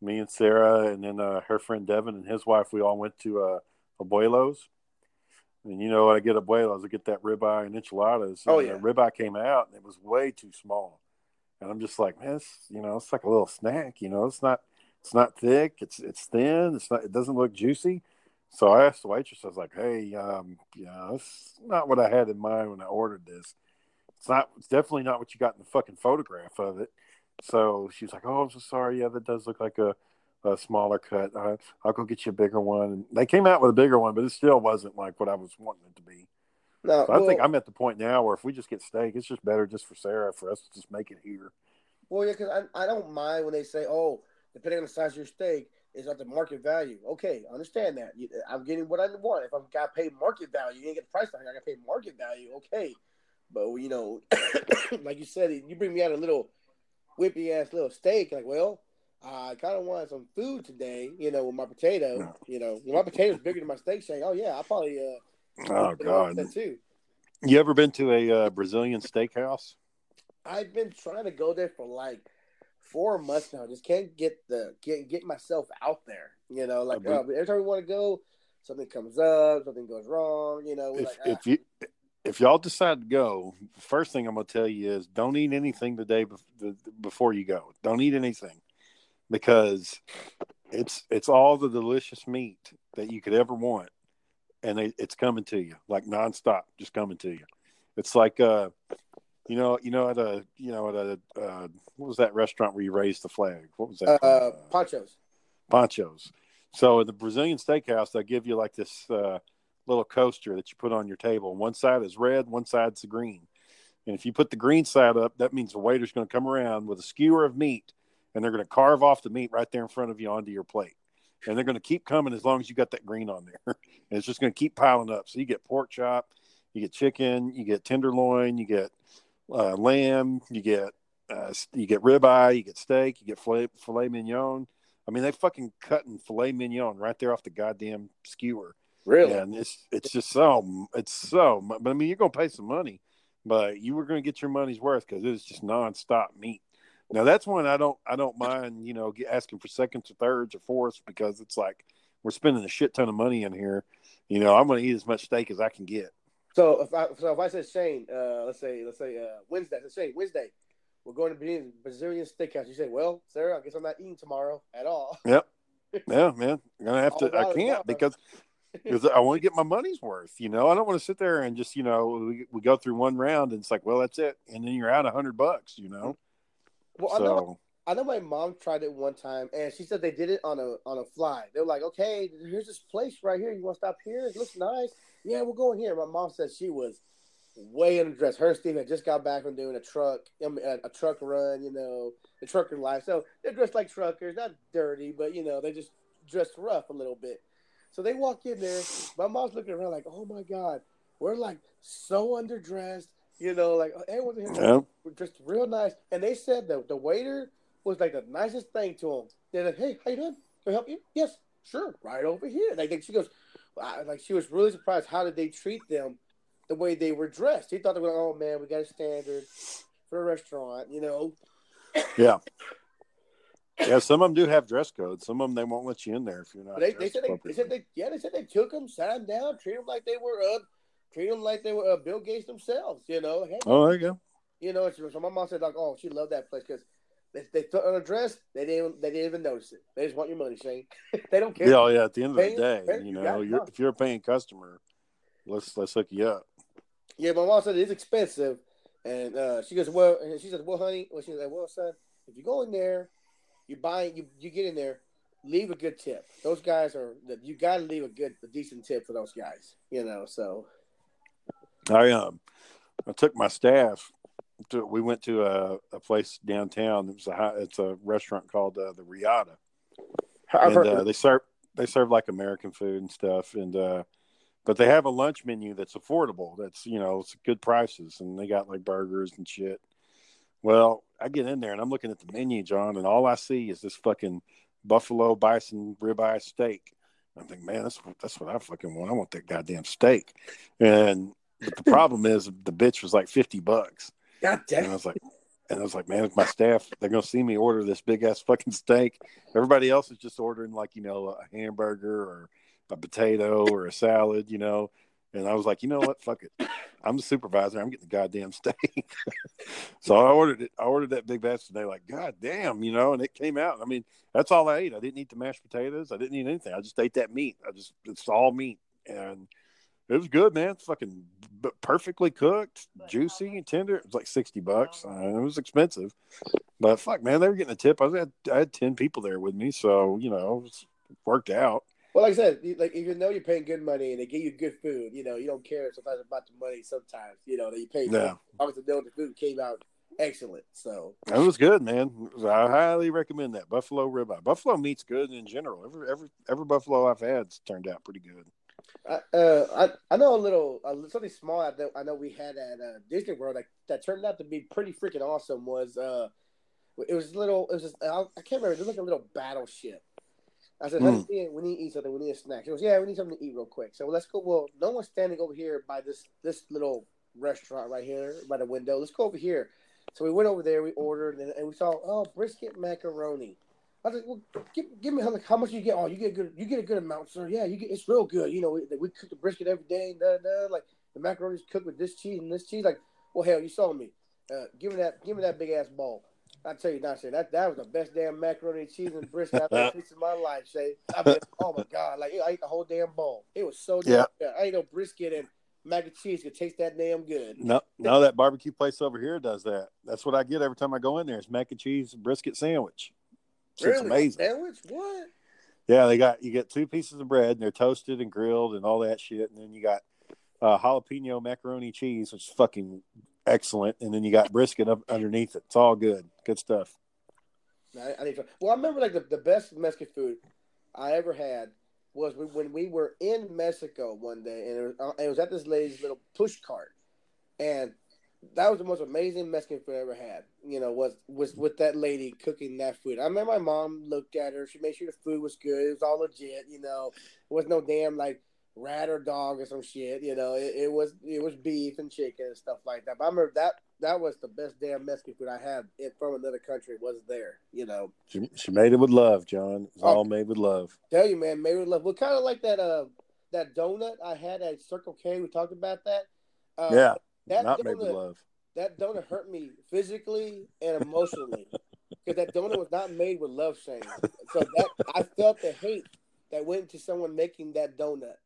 me and Sarah, and then uh, her friend Devin and his wife. We all went to uh, Abuelos, and you know, I get Abuelos, I get that ribeye and enchiladas. Oh, and yeah. the ribeye came out, and it was way too small. And I'm just like, man, it's, you know, it's like a little snack. You know, it's not, it's not thick. It's it's thin. It's not. It doesn't look juicy. So I asked the waitress. I was like, hey, um, yeah, that's not what I had in mind when I ordered this it's not it's definitely not what you got in the fucking photograph of it so she was like oh i'm so sorry yeah that does look like a, a smaller cut uh, i'll go get you a bigger one and they came out with a bigger one but it still wasn't like what i was wanting it to be No, so i think i'm at the point now where if we just get steak it's just better just for sarah for us to just make it here Well, yeah, because I, I don't mind when they say, oh, depending on the size of your steak, is at the market value. Okay, understand that. I'm getting what I want. If I've got to pay market value, you ain't get the price tag. I got to pay market value. Okay, but you know, like you said, you bring me out a little whippy ass little steak. Like, well, I kind of wanted some food today, you know, with my potato. No. You know, when my potato's bigger than my steak shake. Oh yeah, I probably uh, Oh put it on God! that too. You ever been to a uh, Brazilian steakhouse? I've been trying to go there for like four months now. Just can't get the get get myself out there. You know, like uh, every time we want to go, something comes up, something goes wrong. You know, If ah. if you if y'all decide to go, first thing I'm gonna tell you is don't eat anything the day bef- before you go. Don't eat anything because it's it's all the delicious meat that you could ever want, and it, it's coming to you like nonstop, just coming to you. It's like uh, you know, you know, at a you know at a uh, what was that restaurant where you raised the flag? What was that? uh, called? Pancho's. Pancho's. So in the Brazilian steakhouse, they give you like this uh, little coaster that you put on your table. One side is red, one side's the green. And if you put the green side up, that means the waiter's going to come around with a skewer of meat, and they're going to carve off the meat right there in front of you onto your plate. And they're going to keep coming as long as you got that green on there, and it's just going to keep piling up. So you get pork chop, you get chicken, you get tenderloin, you get uh, lamb, you get uh, you get ribeye, you get steak, you get filet, filet mignon. I mean, they fucking cutting filet mignon right there off the goddamn skewer, Really? and it's it's just so it's so. But I mean, you're gonna pay some money, but you were gonna get your money's worth because it's just nonstop meat. Now that's one I don't I don't mind you know asking for seconds or thirds or fourths because it's like we're spending a shit ton of money in here. You know, I'm gonna eat as much steak as I can get. So if I so if I said Shane, uh, let's say let's say uh, Wednesday, let's say Wednesday, we're going to be in Brazilian steakhouse. You say, well, Sarah, I guess I'm not eating tomorrow at all. Yep. Yeah, man. I'm gonna have to. I can't because because I want to get my money's worth. You know, I don't want to sit there and just you know we, we go through one round and it's like, well, that's it, and then you're out a hundred bucks. You know, Well, I know I know my mom tried it one time, and she said they did it on a on a fly. They were like, "Okay, here's this place right here. You want to stop here? It looks nice. Yeah, we'll go in here." My mom said she was way underdressed. Her and Steve had just got back from doing a truck I mean, a, a truck run, you know, the trucker life. So they're dressed like truckers, not dirty, but you know, they just dressed rough a little bit. So they walk in there. My mom's looking around like, "Oh my god, we're like so underdressed." You know, like everyone's in here yeah, were dressed real nice. And they said that the waiter was like the nicest thing to them. They're like, "Hey, how you doing? Can I help you?" Yes, sure, right over here. Like, like she goes, I, like she was really surprised. How did they treat them? The way they were dressed. He thought they were like, "Oh man, we got a standard for a restaurant," you know. yeah, yeah. Some of them do have dress codes. Some of them they won't let you in there if you're not. They, they said they, they said they yeah they said they took them, sat them down, treat them like they were uh, treat them like they were uh, Bill Gates themselves. You know, hey, Oh, there you go. You know, so so my mom said like, oh, she loved that place because they they took on a dress, they didn't they didn't even notice it. They just want your money, Shane. they don't care. Yeah, oh, yeah. At the end of the day, paying- you you know, it, you're, if you're a paying customer, let's let's hook you up. Yeah, my mom said it's expensive, and uh, she goes, well, and she said, well, honey, well, she like, well, son, if you go in there, you buy, you you get in there, leave a good tip. Those guys are you got to leave a good, a decent tip for those guys. You know, so I um, I took my staff. To, we went to a, a place downtown. It was a high, it's a restaurant called uh, the Reata. I've and uh, they serve they serve like American food and stuff, and uh, but they have a lunch menu that's affordable. That's you know it's good prices, and they got like burgers and shit. Well, I get in there and I'm looking at the menu, John, and all I see is this fucking buffalo bison ribeye steak. I think, man, that's that's what I fucking want. I want that goddamn steak. And but the problem is the bitch was like fifty bucks. God And I was like, and I was like, man, my staff, they're gonna see me order this big ass fucking steak. Everybody else is just ordering like you know a hamburger or a potato or a salad, you know. And I was like, you know what, fuck it. I'm the supervisor. I'm getting the goddamn steak. so I ordered it. I ordered that big batch, they're like, God damn, you know. And it came out. I mean, that's all I ate. I didn't eat the mashed potatoes. I didn't eat anything. I just ate that meat. I just it's all meat, and it was good, man. It's fucking b- perfectly cooked, juicy and tender. It was like sixty bucks. Uh, it was expensive, but fuck, man, they were getting a tip. I had I had ten people there with me, so you know, it was, worked out. Well, like I said, you- like even though you're paying good money and they give you good food, you know, you don't care sometimes about the money. Sometimes, you know, that you pay. Yeah. Obviously, know the food came out excellent. So It was good, man. I highly recommend that buffalo ribeye. Buffalo meat's good in general. Every every every buffalo I've had's turned out pretty good. I, uh, I I know a little uh, something small. I know, I know we had at uh, Disney World like, that turned out to be pretty freaking awesome. Was uh, It was little. It was just, I, I can't remember. It was like a little battleship. I said, Mm. we need- we need to eat something. We need a snack. She goes, yeah, we need something to eat real quick. So let's go. Well, no one's standing over here by this this little restaurant right here by the window. Let's go over here. So we went over there. We ordered, and, and we saw oh brisket macaroni. I was like, well, give, give me how, how much you get? Oh, you get a good. You get a good amount, sir. Yeah, you get. It's real good. You know, we, we cook the brisket every day. Da, da, like the macaroni's cooked with this cheese and this cheese. Like, well, hell, you saw me. Uh, give me that. Give me that big ass ball. I tell you, not Shay, that that was the best damn macaroni and cheese and brisket I've ever tasted in my life, Say, I mean, oh my god, like I ate the whole damn bowl. It was so damn Yeah. good. I ain't no brisket and mac and cheese could taste that damn good. No, no, that barbecue place over here does that. That's what I get every time I go in there. It's mac and cheese brisket sandwich. It's amazing. Sandwich? What? Yeah, they got you get two pieces of bread and they're toasted and grilled and all that shit, and then you got uh, jalapeno macaroni cheese, which is fucking excellent, and then you got brisket up underneath it. It's all good, good stuff. I, I need to, well, I remember like the, the best Mexican food I ever had was when- when we were in Mexico one day, and it was, uh, it was at this lady's little push cart, and that was the most amazing Mexican food I ever had. You know, was was with that lady cooking that food. I remember my mom looked at her; she made sure the food was good. It was all legit. You know, it was no damn like rat or dog or some shit. You know, it, it was it was beef and chicken and stuff like that. But I remember that that was the best damn Mexican food I had in, from another country. Was there? You know. She, she made it with love, John. It's Oh. all made with love. Tell you, man, made with love. Well, kind of like that uh that donut I had at Circle K. We talked about that. Uh, yeah, that not donut, love. that donut hurt me physically and emotionally because that donut was not made with love, Shane. So that I felt the hate that went into someone making that donut.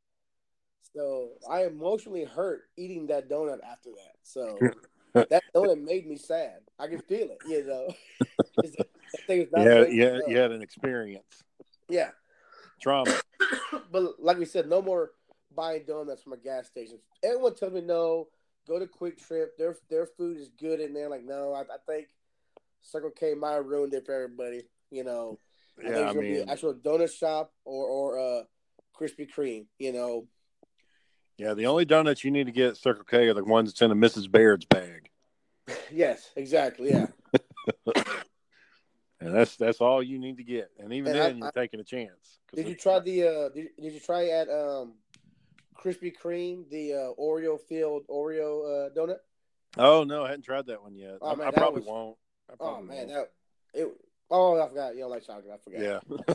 So I emotionally hurt eating that donut after that. So that donut made me sad. I can feel it, you know. that thing is not Yeah, yeah, you had an experience, yeah. trauma. but like we said, no more buying donuts from a gas station. Everyone tells me no. Go to QuikTrip. Their their food is good in there. Like no, I, I think Circle K might have ruined it for everybody. You know, I think Yeah, it's I gonna be mean, an actual donut shop or or uh, Krispy Kreme. You know, yeah. The only donuts you need to get at Circle K are the ones that's in a Mrs. Baird's bag, yes, exactly. Yeah, and that's that's all you need to get. And even And I- then, you're taking a chance. did you try the uh? Did, did you try at um, Krispy Kreme the uh, Oreo filled Oreo uh, donut? Oh no, I hadn't tried that one yet. Oh, I, man, I probably was- won't. I Oh probably man, won't. that it. Oh, I forgot. You don't like chocolate. I forgot. yeah.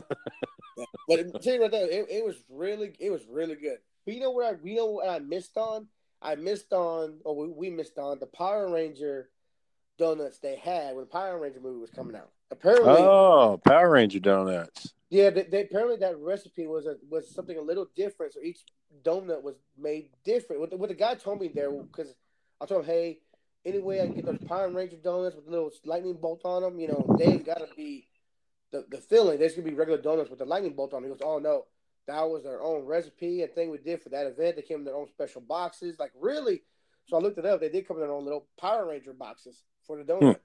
Yeah. But it- tell you what, though, it, it was really, it was really good. But you know what I, you know what I missed on? I missed on, or we, we missed on the Power Ranger donuts they had when the Power Ranger movie was coming out. Apparently, Oh, Power Ranger donuts. yeah, they, they, apparently that recipe was a, was something a little different. So each donut was made different. What the, what the guy told me there, because I told him, hey, anyway, I can get those Power Ranger donuts with a little lightning bolt on them. You know, they ain't got to be the, the filling. There's gonna be regular donuts with the lightning bolt on. 'em. He goes, oh no, that was their own recipe and thing we did for that event. They came in their own special boxes. Like really. So I looked it up. They did come in their own little Power Ranger boxes for the donuts.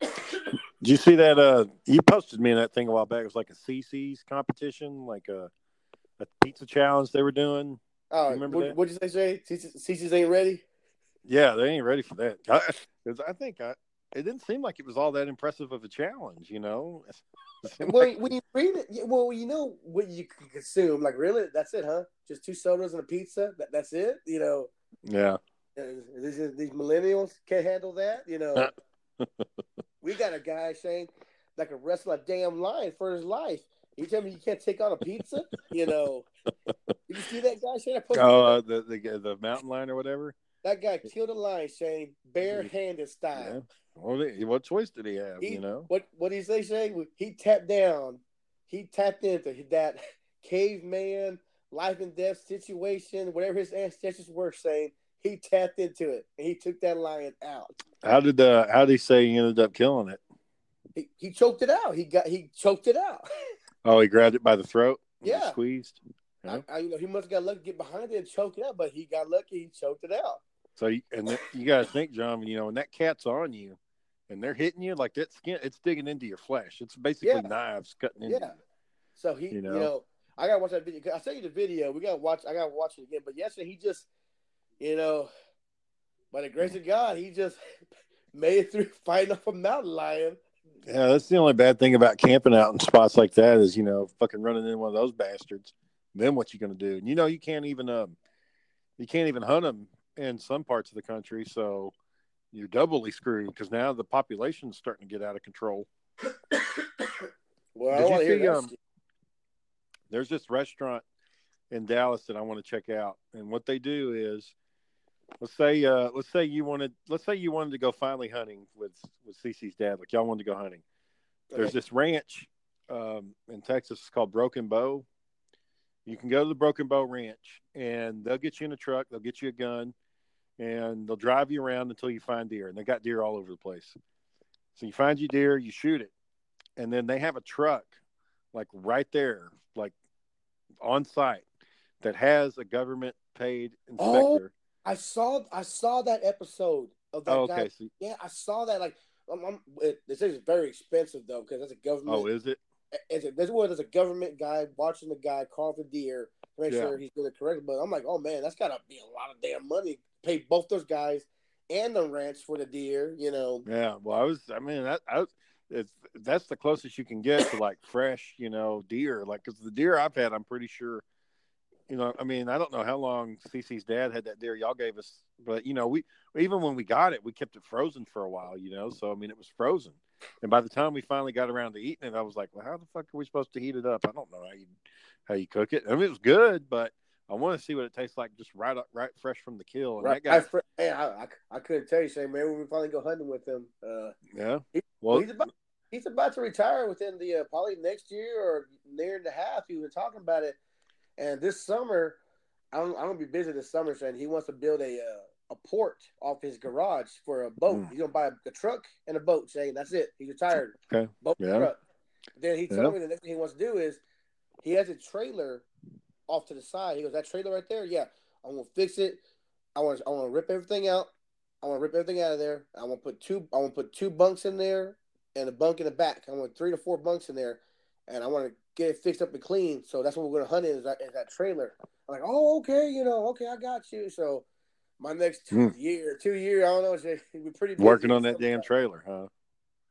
Did you see that? Uh, you posted me in that thing a while back. It was like a Cici's competition, like a, a pizza challenge they were doing. Oh, You remember what, what'd you say, Jay? Cici's ain't ready. Yeah, they ain't ready for that. I, 'cause I think I, it didn't seem like it was all that impressive of a challenge. You know, Well, like- when you read it, well, you know what you can consume. Like, really, that's it, huh? Just two sodas and a pizza. That, that's it. You know, yeah. uh, these these millennials can't handle that. You know, we got a guy Shane that can wrestle a damn lion for his life. You tell me you can't take on a pizza? You know, did you see that guy Shane? I posted Oh, uh, the, the the mountain lion or whatever. that guy killed a lion, Shane, barehanded Yeah. style. Well, what choice did he have? He- you know. What what did he say, Shane? He tapped down. He tapped into that caveman life and death situation, whatever his ancestors were saying. He tapped into it and he took that lion out. How did uh, how did he say he ended up killing it? He, he choked it out. He got he choked it out. Oh, he grabbed it by the throat. Yeah. squeezed. Yeah. I, I, you know, he must have got lucky to get behind it and choke it out, but he got lucky. He choked it out. So you, and you got to think, John. You know, when that cat's on you, and they're hitting you like that skin, it's digging into your flesh. It's basically Yeah. knives cutting into. Yeah. So he, You you know? know, I gotta watch that video. I sent you the video. We gotta watch. I gotta watch it again. But yesterday he just, you know, by the grace of God, he just made it through fighting off a mountain lion. Yeah, that's the only bad thing about camping out in spots like that is you know fucking running in one of those bastards. Then what you gonna do? And you know you can't even um you can't even hunt them in some parts of the country, so you're doubly screwed because now the population's starting to get out of control. Well, Did you want to hear see, that. um. There's this restaurant in Dallas that I want to check out, and what they do is, let's say, uh, let's say you wanted, let's say you wanted to go finally hunting with with Cece's dad, like y'all wanted to go hunting. There's Okay. this ranch um, in Texas it's called Broken Bow. You can go to the Broken Bow Ranch, and they'll get you in a truck, they'll get you a gun, and they'll drive you around until you find deer. And they got deer all over the place. So you find your deer, you shoot it, and then they have a truck, like right there, like on site, that has a government paid Oh, inspector. I saw I saw that episode of that Oh, guy. okay. So, Yeah, I saw that. Like, I'm, I'm, it, this is very expensive though because that's a government. oh, is it? it's a, there's well, there's a government guy watching the guy carve the deer to make Yeah. sure he's doing it correct. But I'm like, oh man, that's gotta be a lot of damn money. Pay both those guys and the ranch for the deer. You know, Yeah. Well, I was. I mean, that I was. It's that's the closest you can get to like fresh, you know, deer. Like, because the deer I've had, I'm pretty sure. You know, I mean, I don't know how long Cece's dad had that deer y'all gave us, but you know, we even when we got it, we kept it frozen for a while. You know, so I mean, it was frozen, and by the time we finally got around to eating it, I was like, well, how the fuck are we supposed to heat it up? I don't know how you how you cook it. I mean, it was good, but I want to see what it tastes like just right up, right fresh from the kill. And right? that guy, I, fr- man, I, I, I couldn't tell you, Shane. Man, when we finally go hunting with him, uh, yeah. He- Well, he's about he's about to retire within the uh, probably next year or near the half. He was talking about it, and this summer, I'm, I'm gonna be busy this summer, Shane. He wants to build a uh, a port off his garage for a boat. Mm. He's gonna buy a, a truck and a boat, Shane. That's it. He's retired. Okay. Boat Yeah. truck. Then he told Yeah. me the next thing he wants to do is he has a trailer off to the side. He goes, that trailer right there, yeah, I'm gonna fix it. I want I want to rip everything out. I want to rip everything out of there. I want to put two. I want to put two bunks in there and a bunk in the back. I want three to four bunks in there, and I want to get it fixed up and clean. So that's what we're gonna hunt in is that, is that trailer. I'm like, oh, okay, you know, okay, I got you. So my next Hmm. year, two year, I don't know, we're pretty busy working on that damn like trailer, huh?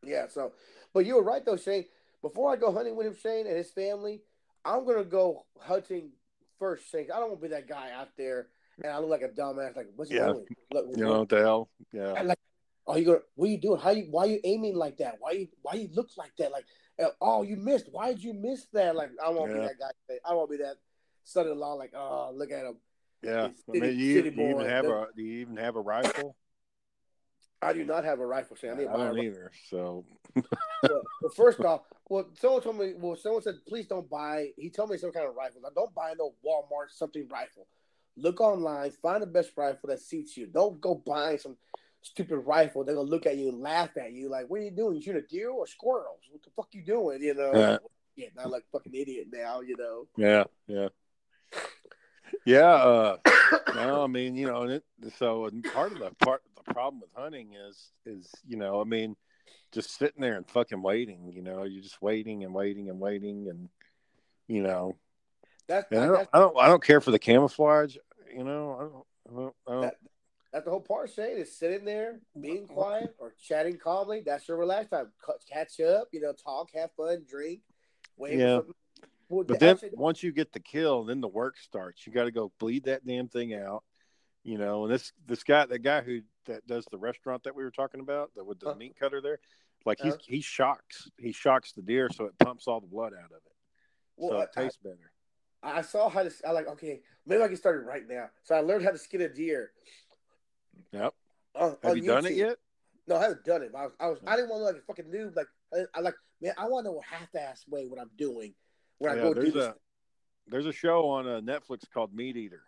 yeah, so but you were right though, Shane. Before I go hunting with him, Shane, and his family, I'm gonna go hunting first, Shane. I don't want to be that guy out there and I look like a dumbass. Like, what's Yeah. doing? Look, You know what the hell? Yeah. Like, oh, you gonna? what are you doing? How you? Why are you aiming like that? Why you? Why you look like that? Like, oh, you missed. Why did you miss that? Like, I won't Yeah. be that guy. I won't be that son-in-law. Like, oh, look at him. Yeah. He's I mean, you, do you even have a do you even have a rifle? I do not have a rifle, Shane. I I don't either. So well, well, first off, well, someone told me, well, someone said, please don't buy. He told me some kind of rifle. Now, don't buy no Walmart something rifle. Look online, find the best rifle that suits you. Don't go buy some stupid rifle. They're gonna look at you and laugh at you, like, "What are you doing? You shoot a deer or squirrels? What the fuck you doing?" You know? Yeah. Yeah, not like fucking idiot now. You know? yeah, yeah, yeah. Uh, no, I mean, you know, and it, so and part of the part the problem with hunting is is you know, I mean, just sitting there and fucking waiting. You know, you're just waiting and waiting and waiting and you know, That's and I don't, I don't, I don't care for the camouflage. You know, I don't, I don't, I don't That- that's the whole part. Shane is sitting there, being quiet or chatting calmly. That's your relax time. Cut- Catch up, you know, talk, have fun, drink. Wait Yeah. Well, But then actually, once you get the kill, then the work starts. You got to go bleed that damn thing out, you know. And this this guy, that guy who that does the restaurant that we were talking about, the, with the Huh. meat cutter there, like he's Uh-huh. he shocks he shocks the deer so it pumps all the blood out of it, well, so I- it tastes better. I, I saw how to. I like okay, maybe I can start it right now. So I learned how to skin a deer. Yep. On, Have on you done it yet? No, I haven't done it. I was, I was, I didn't want to look like a fucking noob. Like I, I like, man, I want to know a half-ass way what I'm doing when I go do this. a there's a show on uh, Netflix called Meat Eater.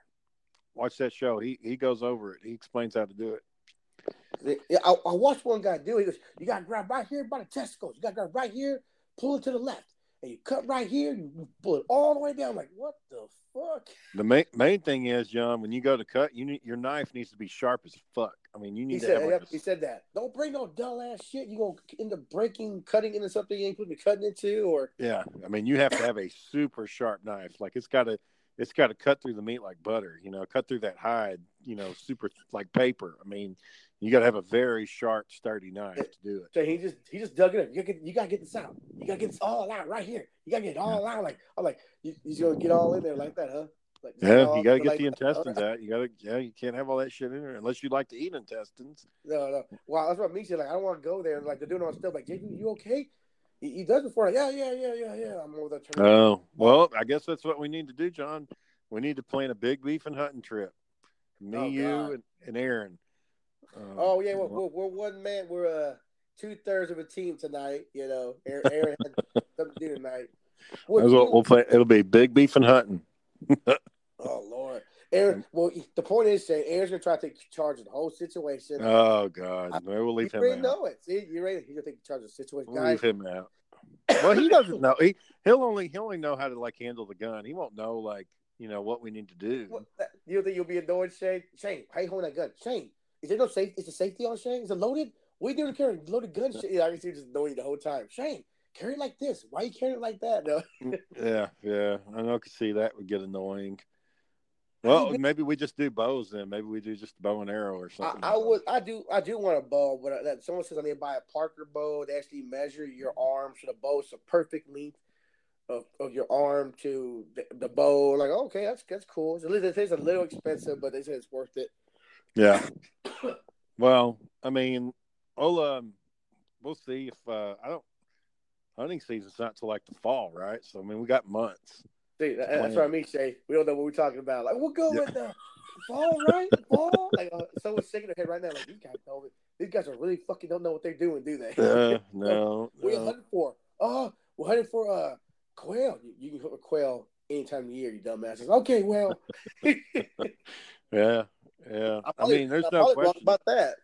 Watch that show. He he goes over it. He explains how to do it. Yeah, I, I watched one guy do. it. He goes, "You got to grab right here by the testicles. You got to grab right here, pull it to the left, and you cut right here. You pull it all the way down. Like what the fuck? The main main thing is, John, when you go to cut, you need your knife needs to be sharp as fuck. I mean, you need He to said, have like yep, a he said that. Don't bring no dull ass shit. You gonna end up breaking, cutting into something you ain't supposed to be cutting into, or Yeah, I mean, you have to have a super sharp knife. Like it's got to, it's got to cut through the meat like butter. You know, cut through that hide. You know, super like paper. I mean, You got to have a very sharp, sturdy knife to do it. So he just he just dug it up. You gotta get, you gotta get this out. You gotta get this all out right here. You gotta get it all out. Like I'm like, you, gonna get all in there like that, huh? Like, Yeah, all- you got to get like the intestines out. You got to, yeah, you can't have all that shit in there unless you like to eat intestines. No, no. Well, that's what me said. Like, I don't want to go there. Like, they're doing all stuff. Like, JP, you okay? He, he does before. Like, yeah, yeah, yeah, yeah, yeah. I'm over there turning. Oh, well, I guess that's what we need to do, John. We need to plan a big beef and hunting trip. Me, Oh, you, and, and Aaron. Um, oh yeah, we're, we're, we're one man. We're uh two thirds of a team tonight. You know, Aaron, Aaron had something to do tonight. What that's what we'll play. It'll be big beef and hunting. oh Lord, Aaron. Well, the point is, saying Aaron's gonna try to take charge of the whole situation. Oh God, no, we'll leave him already out. know it. See, you ready? He's gonna take charge of the situation, We'll leave him out. Well, he doesn't know. He he'll only he'll only know how to like handle the gun. He won't know like you know what we need to do. What, that, you think you'll be annoyed, Shane? Shane, how you holding that gun? Shane, is there no safety? Is the safety on Shane? Is it loaded? What are you doing carrying loaded gun? Shane? Yeah, I can see you just annoying you the whole time. Shane, carry it like this. Why are you carrying it like that? No. Yeah, yeah. I know. I could see that would get annoying. Well, maybe we just do bows then. Maybe we do just bow and arrow or something. I would, I do, I do want a bow, but uh, that someone says I need to buy a Parker bow. They actually measure your arm so the bow's a perfect length of, of your arm to the, the bow. Like, okay, that's that's cool. It's a little, it's a little expensive, but they say it's worth it. Yeah. Well, I mean, we'll um, we'll see if uh, I don't. Hunting season's not till like the fall, right? So I mean, we got months. See, that- that's what I mean, Shay. We don't know what we're talking about. Like, we'll go Yeah. with the fall, right? Fall. Like, uh, someone's shaking their head right now. Like, these guys know it. These guys are really fucking don't know what they're doing, do they? Uh, no, you no. hunting for? Oh, we're hunting for uh quail. You, you can hunt for quail any time of the year, you dumbasses. Okay, well, yeah, yeah. I probably- mean, there's I'm no question. about that.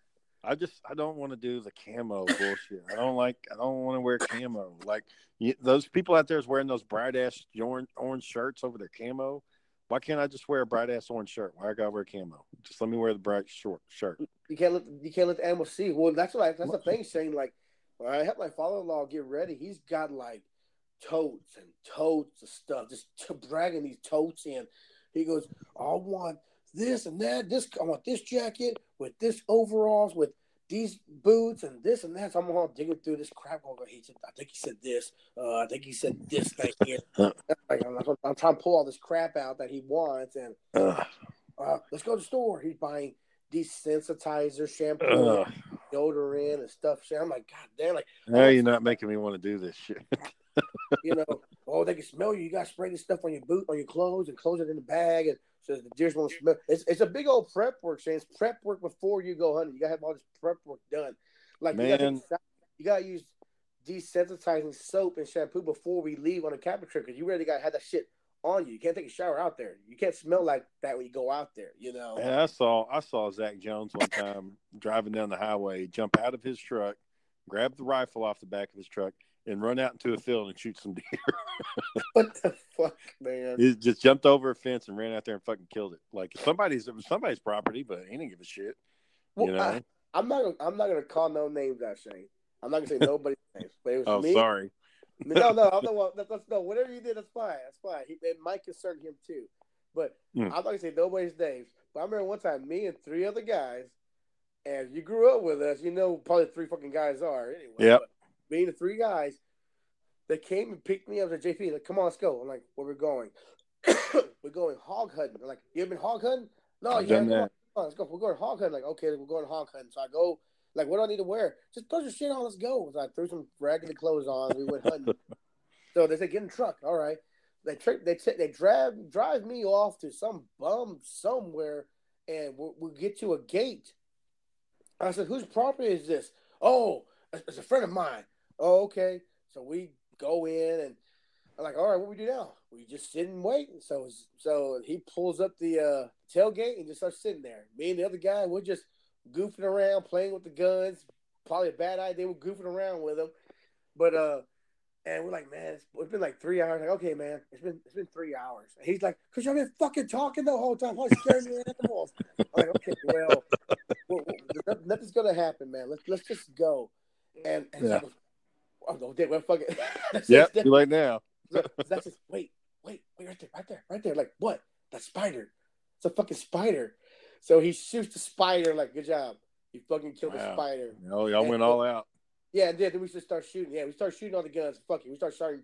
I just I don't want to do the camo bullshit. I don't like I don't want to wear camo. Like you, those people out there is wearing those bright ass orange orange shirts over their camo. Why can't I just wear a bright ass orange shirt? Why I gotta wear camo? Just let me wear the bright short shirt. You can't let you can't let the animals see. Well, that's what I, that's the thing, Saying Like, I help my father-in-law get ready, he's got like totes and totes of stuff, just t- dragging these totes in. He goes, "I want this and that. This I want this jacket with this overalls with." These boots and this and that. So I'm all digging through this crap. Going, he said, I think he said this. Uh, I think he said this thing here. like, I'm, I'm trying to pull all this crap out that he wants, and uh, let's go to the store. He's buying desensitizer, shampoo, deodorant, and stuff. I'm like, God damn, like Now you're not making me want to do this shit. you know, oh, they can smell you. You got to spray this stuff on your boot, on your clothes, and close it in the bag, and so the deers won't smell. It's, it's a big old prep work, Shane. It's prep work before you go hunting. You got to have all this prep work done. Like you gotta, Man. take a shower. you got to use desensitizing soap and shampoo before we leave on a camping trip because you really got to have that shit on you. You can't take a shower out there. You can't smell like that when you go out there. You know. And I saw I saw Zach Jones one time driving down the highway, jump out of his truck, grab the rifle off the back of his truck, and run out into a field and shoot some deer. What the fuck, man? he just jumped over a fence and ran out there and fucking killed it. Like somebody's it was somebody's property, but he didn't give a shit. Well, you know? I, I'm not. Gonna, I'm not gonna call no names out, Shane. I'm not gonna say nobody's names, but it was oh, me. sorry. No, no, I'm. That's, that's, no, whatever you did, that's fine. That's fine. He, it might concern him too, but Hmm. I'm not gonna say nobody's names. But I remember one time, me and three other guys, and you grew up with us. You know, probably three fucking guys are anyway. Yep. but Me and the three guys, that came and picked me up at JP. Like, come on, let's go. I'm like, where we're going? we're going hog hunting. They're like, you ever been hog hunting? No, I've yeah, done come on, that. on, let's go. We're going hog hunting. Like, okay, we're going hog hunting. So I go. Like, what do I need to wear? Just put your shit on. Let's go. So I threw some raggedy clothes on. We went hunting. so they said, get in the truck. All right. They trick. They t- they drive drive me off to some bum somewhere, and we we get to a gate. I said, whose property is this? Oh, it's a friend of mine. Oh, okay. So we go in and I'm like, all right, what we do now? We just sit and wait. So so he pulls up the uh, tailgate and just starts sitting there. Me and the other guy, we're just goofing around, playing with the guns. Probably a bad idea. We're goofing around with them, but uh, and we're like, man, it's, it's been like three hours. Like, okay, man, it's been it's been three hours. And he's like, cause y'all been fucking talking the whole time. Why scaring the animals? I'm like, okay, well, well, well, nothing's gonna happen, man. Let's let's just go. And, and Yeah. so, oh no, Dick, well, fuck it. Just- too late now. that's just wait, wait, wait, right there, right there, right there. Like what? That spider. It's a fucking spider. So he shoots the spider. Like good job. He fucking killed Wow. spider. Oh, y'all went all out. Yeah, and then, then we just start shooting. Yeah, we start shooting all the guns. Fuck it, we start starting.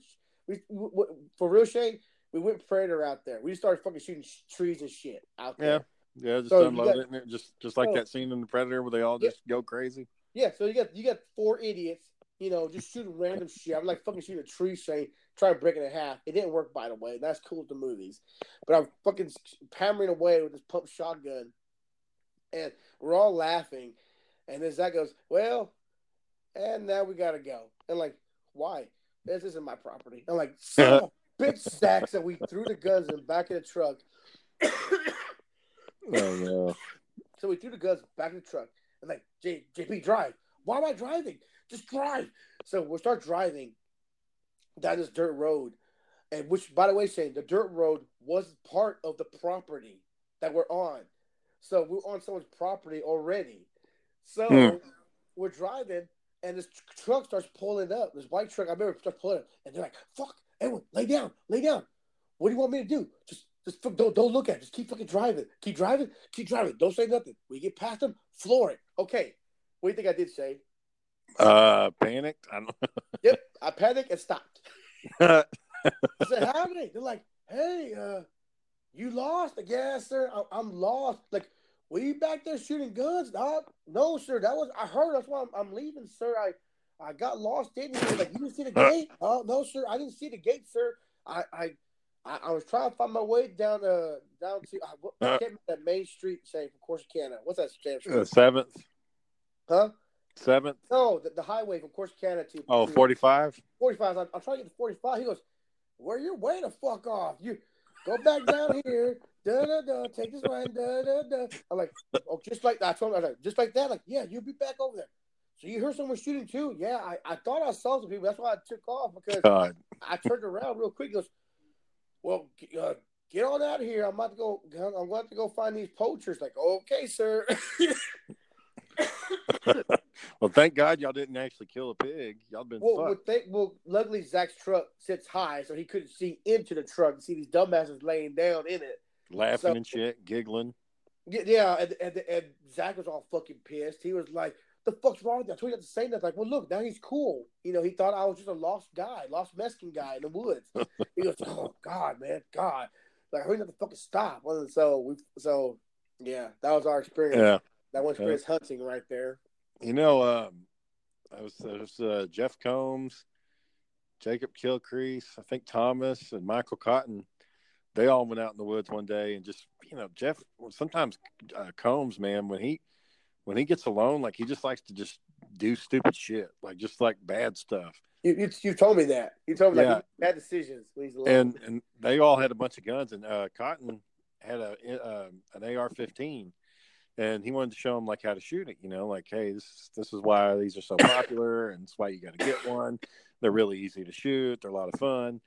We, w- w- for real, Shane. We went predator out there. We just started fucking shooting sh- trees and shit out there. Yeah, just So you unload got- it, just just like So- that scene in the Predator where they all Yeah. just go crazy. Yeah, so you got you got four idiots, you know, just shooting random shit. I'm like fucking shooting a tree Shane, trying to break it in half. It didn't work, by the way. That's cool with the movies, but I'm fucking hammering away with this pump shotgun, and we're all laughing. And then Zach goes, "Well, and now we gotta go." And like, why? This isn't my property. I'm like, so bitch, Zach. So we threw the guns in the back of the truck. Oh no. So we threw the guns back in the truck and like, J- JP, drive. Why am I driving? Just drive. So we'll start driving down this dirt road, and which, by the way, Shane, the dirt road was part of the property that we're on. So we're on someone's property already. So Hmm. we're driving, and this truck starts pulling up. This white truck, I remember, starts pulling up, and they're like, "Fuck, everyone, lay down, lay down. What do you want me to do? Just, just don't, don't look at it. Just keep fucking driving. Keep driving. Keep driving. Don't say nothing. We get past them, floor it. Okay. What do you think I did, Shane? Uh, panicked. I don't Yep. I panicked and stopped. I said, happening? They're like, hey, uh, you lost? Like, yeah, sir. I- I'm lost. Like, were you back there shooting guns? No, no, sir. That was I heard. That's why I'm, I'm leaving, sir. I I got lost in here. Like, you didn't see the gate? Oh, no, sir. I didn't see the gate, sir. I I I, I was trying to find my way down uh down to I, I can't remember that main street saying from Corsicana. What's that damn street? Uh, seventh, Huh? Seventh. No, the, the highway from Corsicana to Oh, 45? 45. I'm, I'm trying to get to 45. He goes, Where your way the fuck off? You go back down here. Da da da. Take this right. Da da da. I'm like, Oh, just like that. I told him, I was like, just like that. Like, yeah, you'll be back over there. So you heard someone shooting too? Yeah, I, I thought I saw some people. That's why I took off because God. I turned around real quick. He goes, Well, uh, get on out of here. I'm about to go. I'm going to go find these poachers. Like, okay, sir. Well, thank God y'all didn't actually kill a pig. Y'all been Well, well, luckily Zach's truck sits high, so he couldn't see into the truck and see these dumbasses laying down in it. Laughing so- and shit, giggling. Yeah, and, and, and Zach was all fucking pissed. He was like, "The fuck's wrong with you?" I told you not to say that. Like, well, look, now he's cool. You know, he thought I was just a lost guy, lost Mexican guy in the woods. he goes, "Oh God, man, God!" Like, you have to fucking stop. So we, so yeah, that was our experience. Yeah. That one experience hunting right there. You know, um, I was, there was uh, Jeff Combs, Jacob Kilcrease, I think Thomas and Michael Cotton. They all went out in the woods one day and just, you know, Jeff. Sometimes uh, Combs, man, when he when he gets alone, like he just likes to just do stupid shit, like just like bad stuff. You, you, you told me that. You told me Yeah. like bad decisions when he's alone. and and they all had a bunch of guns, and uh, Cotton had a uh, an AR-15, and he wanted to show them like how to shoot it. You know, like hey, this is, this is why these are so popular, and it's why you got to get one. They're really easy to shoot. They're a lot of fun.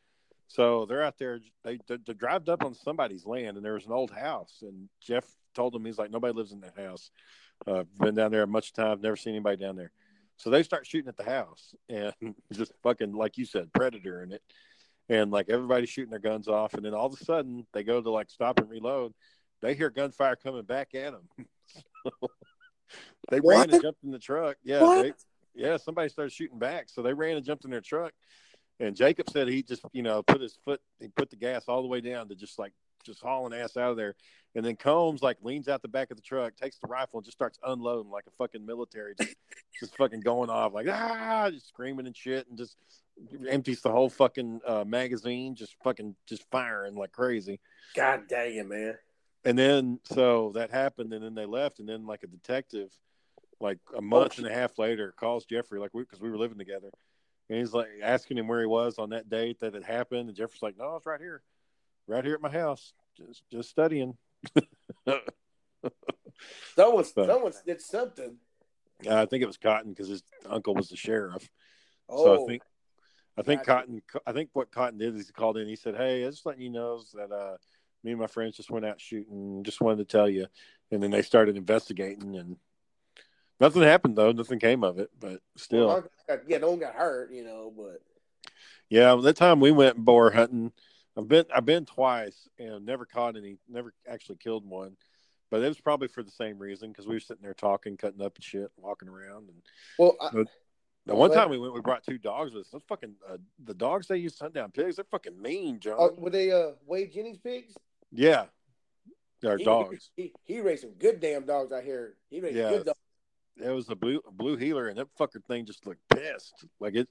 So they're out there. They they, they drived up on somebody's land, and there was an old house. And Jeff told them he's like nobody lives in that house. Uh, been down there a much time. Never seen anybody down there. So they start shooting at the house, and just fucking like you said, predator in it and like everybody's shooting their guns off, and then all of a sudden they go to like stop and reload. They hear gunfire coming back at them. they ran What? and jumped in the truck. Yeah, What? they, yeah. Somebody started shooting back, so they ran and jumped in their truck. And Jacob said he just you know put his foot, he put the gas all the way down to just like just hauling ass out of there. And then Combs like leans out the back of the truck, takes the rifle, and just starts unloading like a fucking military, just, just fucking going off like ah, just screaming and shit, and just empties the whole fucking uh, magazine, just fucking just firing like crazy. God dang it, man. And then so that happened, and then they left, and then like a detective, like a month and a half later, calls Jeffrey like we because we were living together, and he's like asking him where he was on that date that it happened, and Jeffrey's like, no, it's right here, right here at my house, just just studying. Someone, But- someone did something. I think it was Cotton because his uncle was the sheriff. Oh, So I think I think Gotcha. Cotton I think what Cotton did is he called in. He said, "Hey, I just letting you know that uh, me and my friends just went out shooting. Just wanted to tell you." And then they started investigating, and nothing happened though. Nothing came of it. But still, Well, yeah, no one got hurt, you know, but yeah. That time we went boar hunting. I've been I've been twice and never caught any. Never actually killed one. but it was probably for the same reason because we were sitting there talking, cutting up and shit, walking around. And Well, I, the one time we went, we brought two dogs with us. Those fucking uh, the dogs they use to hunt down pigs. They're fucking mean, John. oh, were they uh Wade Jennings pigs? Yeah, they're He- dogs. He, he raised some good damn dogs out here. He raised Yeah. good dogs. It was a blue blue heeler, and that fucker thing just looked pissed. Like it,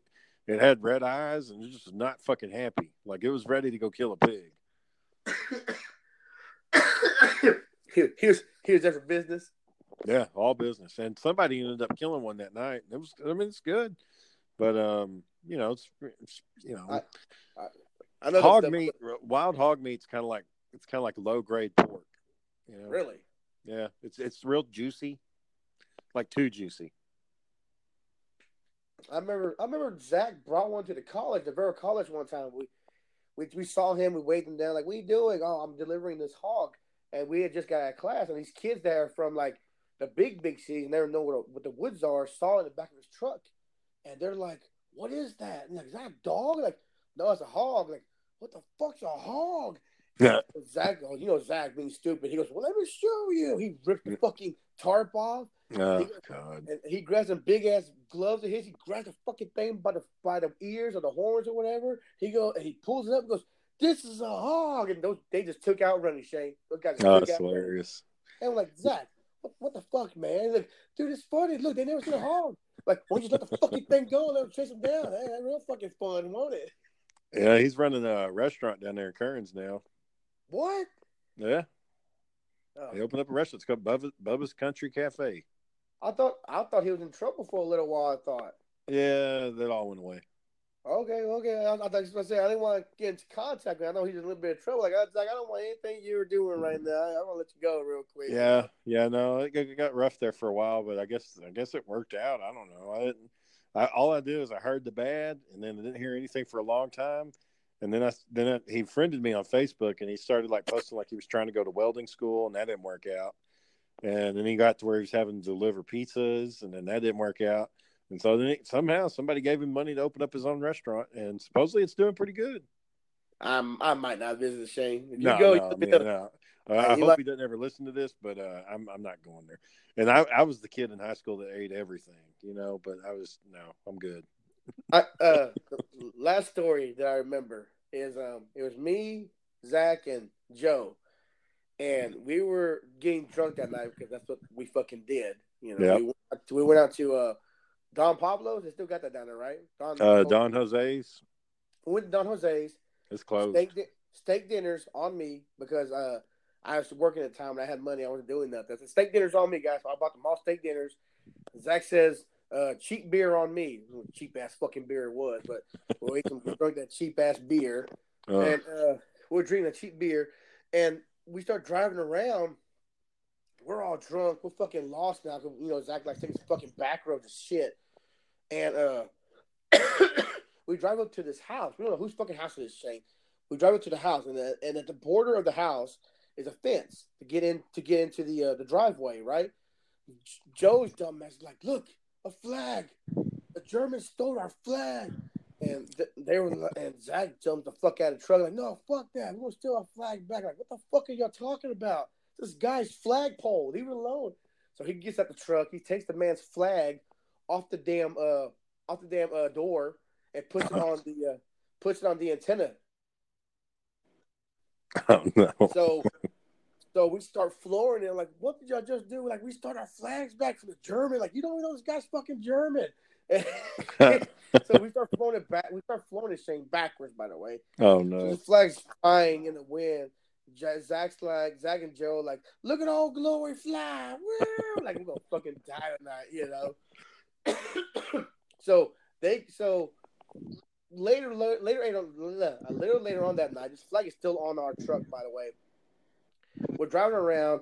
it had red eyes, and it just was not fucking happy. Like it was ready to go kill a pig. he, he was he was there for business. Yeah, all business. And somebody ended up killing one that night. It was, I mean, it's good, but um, you know, it's, it's you know, I- I know hog meat, wild hog meat's kind of like it's kind of like low grade pork. You know, Really? yeah, it's it's real juicy, like too juicy. I remember I remember Zach brought one to the college, Navarro College one time. We we we saw him, we waved him down, like, what are you doing? Oh, I'm delivering this hog. And we had just got out of class, and these kids there from like the big, big cities, never know what, what the woods are, saw it in the back of his truck. And they're like, What is that? And like, is that a dog? Like, no, it's a hog. Like, what the fuck's a hog? Yeah, Zach, oh, you know Zach being stupid. He goes, Well, let me show you. He ripped the fucking tarp off. oh god, And he grabs some big ass gloves of his. He grabs the fucking thing by the by the ears or the horns or whatever. He go and he pulls it up and goes, "This is a hog." And those they just took out running. Shane, those guys. oh, that's running. hilarious. And I'm like, Zach, what, what the fuck, man? Like, dude, it's funny. Look, they never seen a hog. Like, why don't you just let the fucking thing go and let them chase them down? Hey, that's real fucking fun, won't it? Yeah, he's running a restaurant down there in Kerens now. What? Yeah, Oh, he opened up a restaurant. It's called Bubba's, Bubba's Country Cafe. I thought I thought he was in trouble for a little while. I thought. Yeah, that all went away. Okay, okay. I, I thought you were to say I didn't want to get into contact with. I know he's in a little bit of trouble. Like I was like, I don't want anything you were doing right mm. now. I, want to let you go real quick. Yeah, yeah, no, it got, it got rough there for a while, but I guess I guess it worked out. I don't know. I didn't. I, all I did is I heard the bad, and then I didn't hear anything for a long time, and then I then I, he friended me on Facebook, and he started like posting like he was trying to go to welding school, and that didn't work out. And then he got to where he was having to deliver pizzas, and then that didn't work out. And so then he, somehow somebody gave him money to open up his own restaurant, and supposedly it's doing pretty good. I'm, I might not visit Shane. If you No, go, no, you know, no. Uh, I hope like- he doesn't ever listen to this, but uh, I'm I'm not going there. And I, I was the kid in high school that ate everything, you know. But I was no, I'm good. I, uh, last story that I remember is um, it was me, Zach, and Joe, and we were getting drunk that night because that's what we fucking did. You know, Yeah. we, went out to, we went out to uh, Don Pablo's. They still got that down there, right? Don, Uh, Don Jose's We went to Don Jose's. It's closed. steak, di- steak dinners on me because uh, I was working at the time and I had money. I wasn't doing nothing. So steak dinners on me, guys. So I bought them all steak dinners. Zach says uh, cheap beer on me. Cheap ass fucking beer it was, but we ate some, we drank that cheap ass beer Uh, and uh, we're drinking a cheap beer, and we start driving around. We're all drunk. We're fucking lost now. 'cause, You know, Zach like taking fucking back roads and shit. And uh, we drive up to this house. We don't know whose fucking house it is, Shane. We drive up to the house, and the, and at the border of the house is a fence to get in to get into the uh, the driveway. Right? Joe's dumbass is like, look, a flag. The Germans stole our flag. And th- they were, and Zach jumped the fuck out of the truck, like, no, fuck that. We're gonna steal our flag back. Like, what the fuck are y'all talking about? This guy's flagpole. Leave it alone. So he gets out the truck. He takes the man's flag off the damn, uh, off the damn uh, door and puts it on the, uh, puts it on the antenna. oh no. So, so we start flooring it. Like, what did y'all just do? Like, we start our flags back from the German. Like, you don't know this guy's fucking German. so we start flowing it back. We start flowing this thing backwards, by the way. oh So no. the flag's flying in the wind. Zach's flag, Zach and Joe, like, look at old glory fly. Woo! Like, we're gonna fucking die tonight, you know. so they, so later, later, later, a little later on that night, this flag is still on our truck, by the way. We're driving around.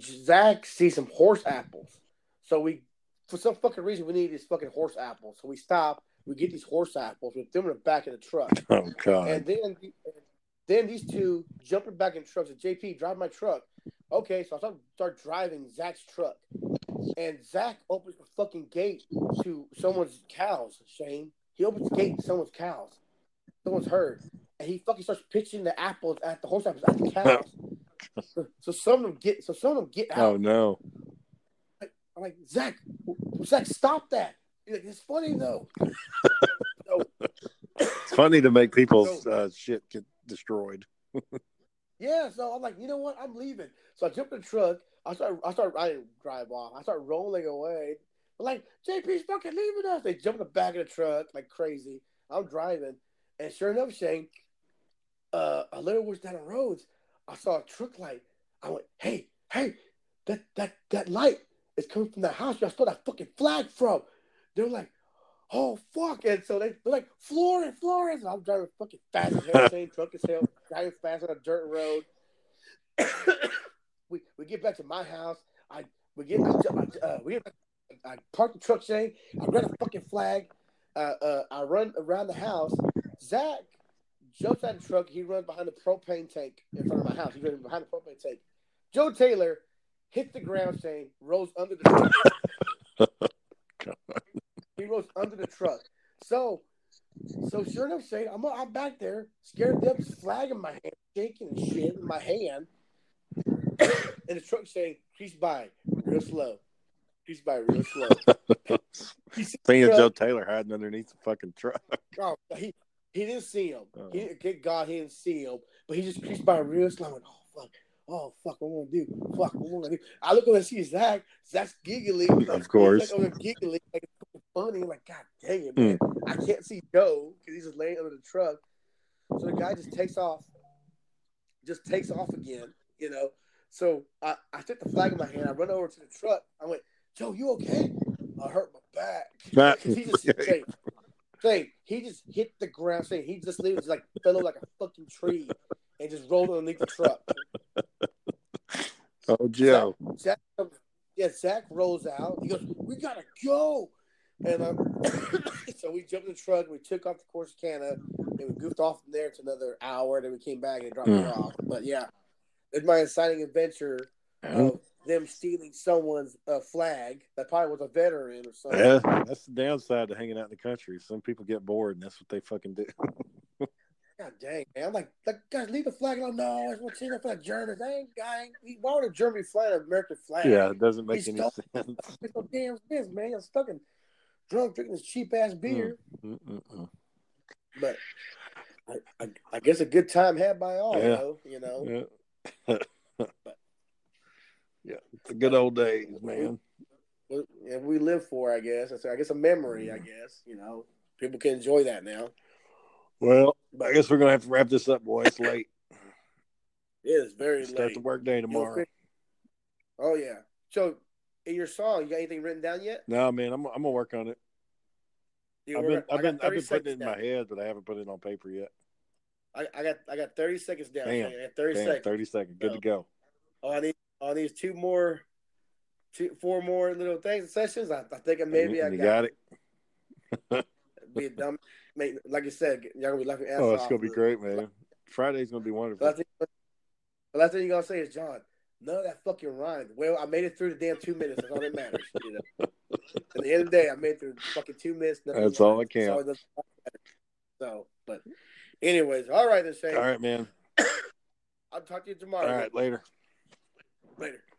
Zach sees some horse apples. So we, for some fucking reason, we need these fucking horse apples. So we stop. We get these horse apples. We throw them in the back of the truck. Oh god. And then, then these two jumping back in trucks. And JP, drive my truck. Okay, so I start, start driving Zach's truck, and Zach opens the fucking gate to someone's cows. Shane, he opens the gate to someone's cows. Someone's herd, and he fucking starts pitching the apples at the horse apples at the cows. so, so some of them get so some of them get out. Oh no. I'm like, Zach, Zach, stop that. He's like, it's funny though. so, It's funny to make people's uh, shit get destroyed. yeah, so I'm like, you know what? I'm leaving. So I jump in the truck. I start, I start, I didn't drive off. I start rolling away. I'm like, JP's fucking leaving us. They jump in the back of the truck like crazy. I'm driving, and sure enough, Shane, uh, a little ways down the road, I saw a truck light. I went, hey, hey, that that that light is coming from that house. I saw that fucking flag from. They're like, oh fuck, and so they, they're like, Florence, Florence. And I'm driving fucking fast as hell, same truck as hell, driving fast on a dirt road. we we get back to my house. I we get I, uh, we get back, I park the truck, Shane. I run a fucking flag. Uh, uh, I run around the house. Zach jumps out of the truck. He runs behind the propane tank in front of my house. He runs behind the propane tank. Joe Taylor hits the ground, Shane, rolls under the truck. he rolls under the truck. So, so sure enough, Shane, I'm, I'm back there, scared death, flag in my hand, shaking and shit in my hand. and the truck saying, "Crease by real slow, crease by real slow." He sees the Thing. Joe Taylor hiding underneath the fucking truck. Oh, he he didn't see him. Oh. He good God, he didn't see him. But he just creased by real slow. I went, oh fuck, oh fuck, what am I gonna do? Fuck, what am I gonna do? I look over and see Zach. Zach's giggling. Of course. He's like over there giggling, like it's funny. I'm like, God dang it, man! Mm. I can't see Joe because he's just laying under the truck. So the guy just takes off, just takes off again. You know. So I, I took the flag in my hand. I run over to the truck. I went, Joe, you okay? I hurt my back. He just saying he just hit the ground. Saying he just was like fell like a fucking tree and just rolled underneath the truck. Oh, Joe. Zach, yeah, Zach rolls out. He goes, "We gotta go," and um, so we jumped in the truck. We took off to Corsicana, and we goofed off from there to another hour. Then we came back and dropped her Mm. off. But yeah, it's my exciting adventure of them stealing someone's uh, flag that probably was a veteran or something. Yeah, that's the downside to hanging out in the country. Some people get bored, and that's what they fucking do. God dang, man. I'm like, like guys, leave the flag alone. No, I just want to see that for the Germans. I ain't, I ain't, why would a German fly an American flag? Yeah, it doesn't make He's any sense. It's no damn sense, man. I'm stuck in drunk drinking this cheap ass mm, beer. Mm-mm-mm. But I, I, I guess a good time had by all, Yeah. though, you know. Yeah. yeah, the good old days, man. And we live for, I guess. So I guess a memory, I guess. You know, people can enjoy that now. Well, I guess we're gonna have to wrap this up, boy. It's late. It is very Start late. Start the work day tomorrow. Oh yeah. So, in your song, you got anything written down yet? No, man, I'm I'm gonna work on it. You I've been I've been I've been putting it in my head, but I haven't put it on paper yet. I, I got I got thirty seconds down. Damn. I got thirty Damn, seconds. thirty seconds. Good to go. Oh, I need I these two more, two four more little things sessions. I, I think maybe I got, got it. be a dumb. Mate, like you said, y'all gonna be laughing. ass Oh, it's gonna be great, man. Friday's gonna be wonderful. the last thing you're gonna say is John. None of that fucking rhymed. Well, I made it through the damn two minutes. That's all that matters. You know. At the end of the day, I made it through fucking two minutes. That's all that counts. So, it doesn't matter. so, but, anyways, all right then, Shane. All right, man. I'll talk to you tomorrow. All right, later. Later.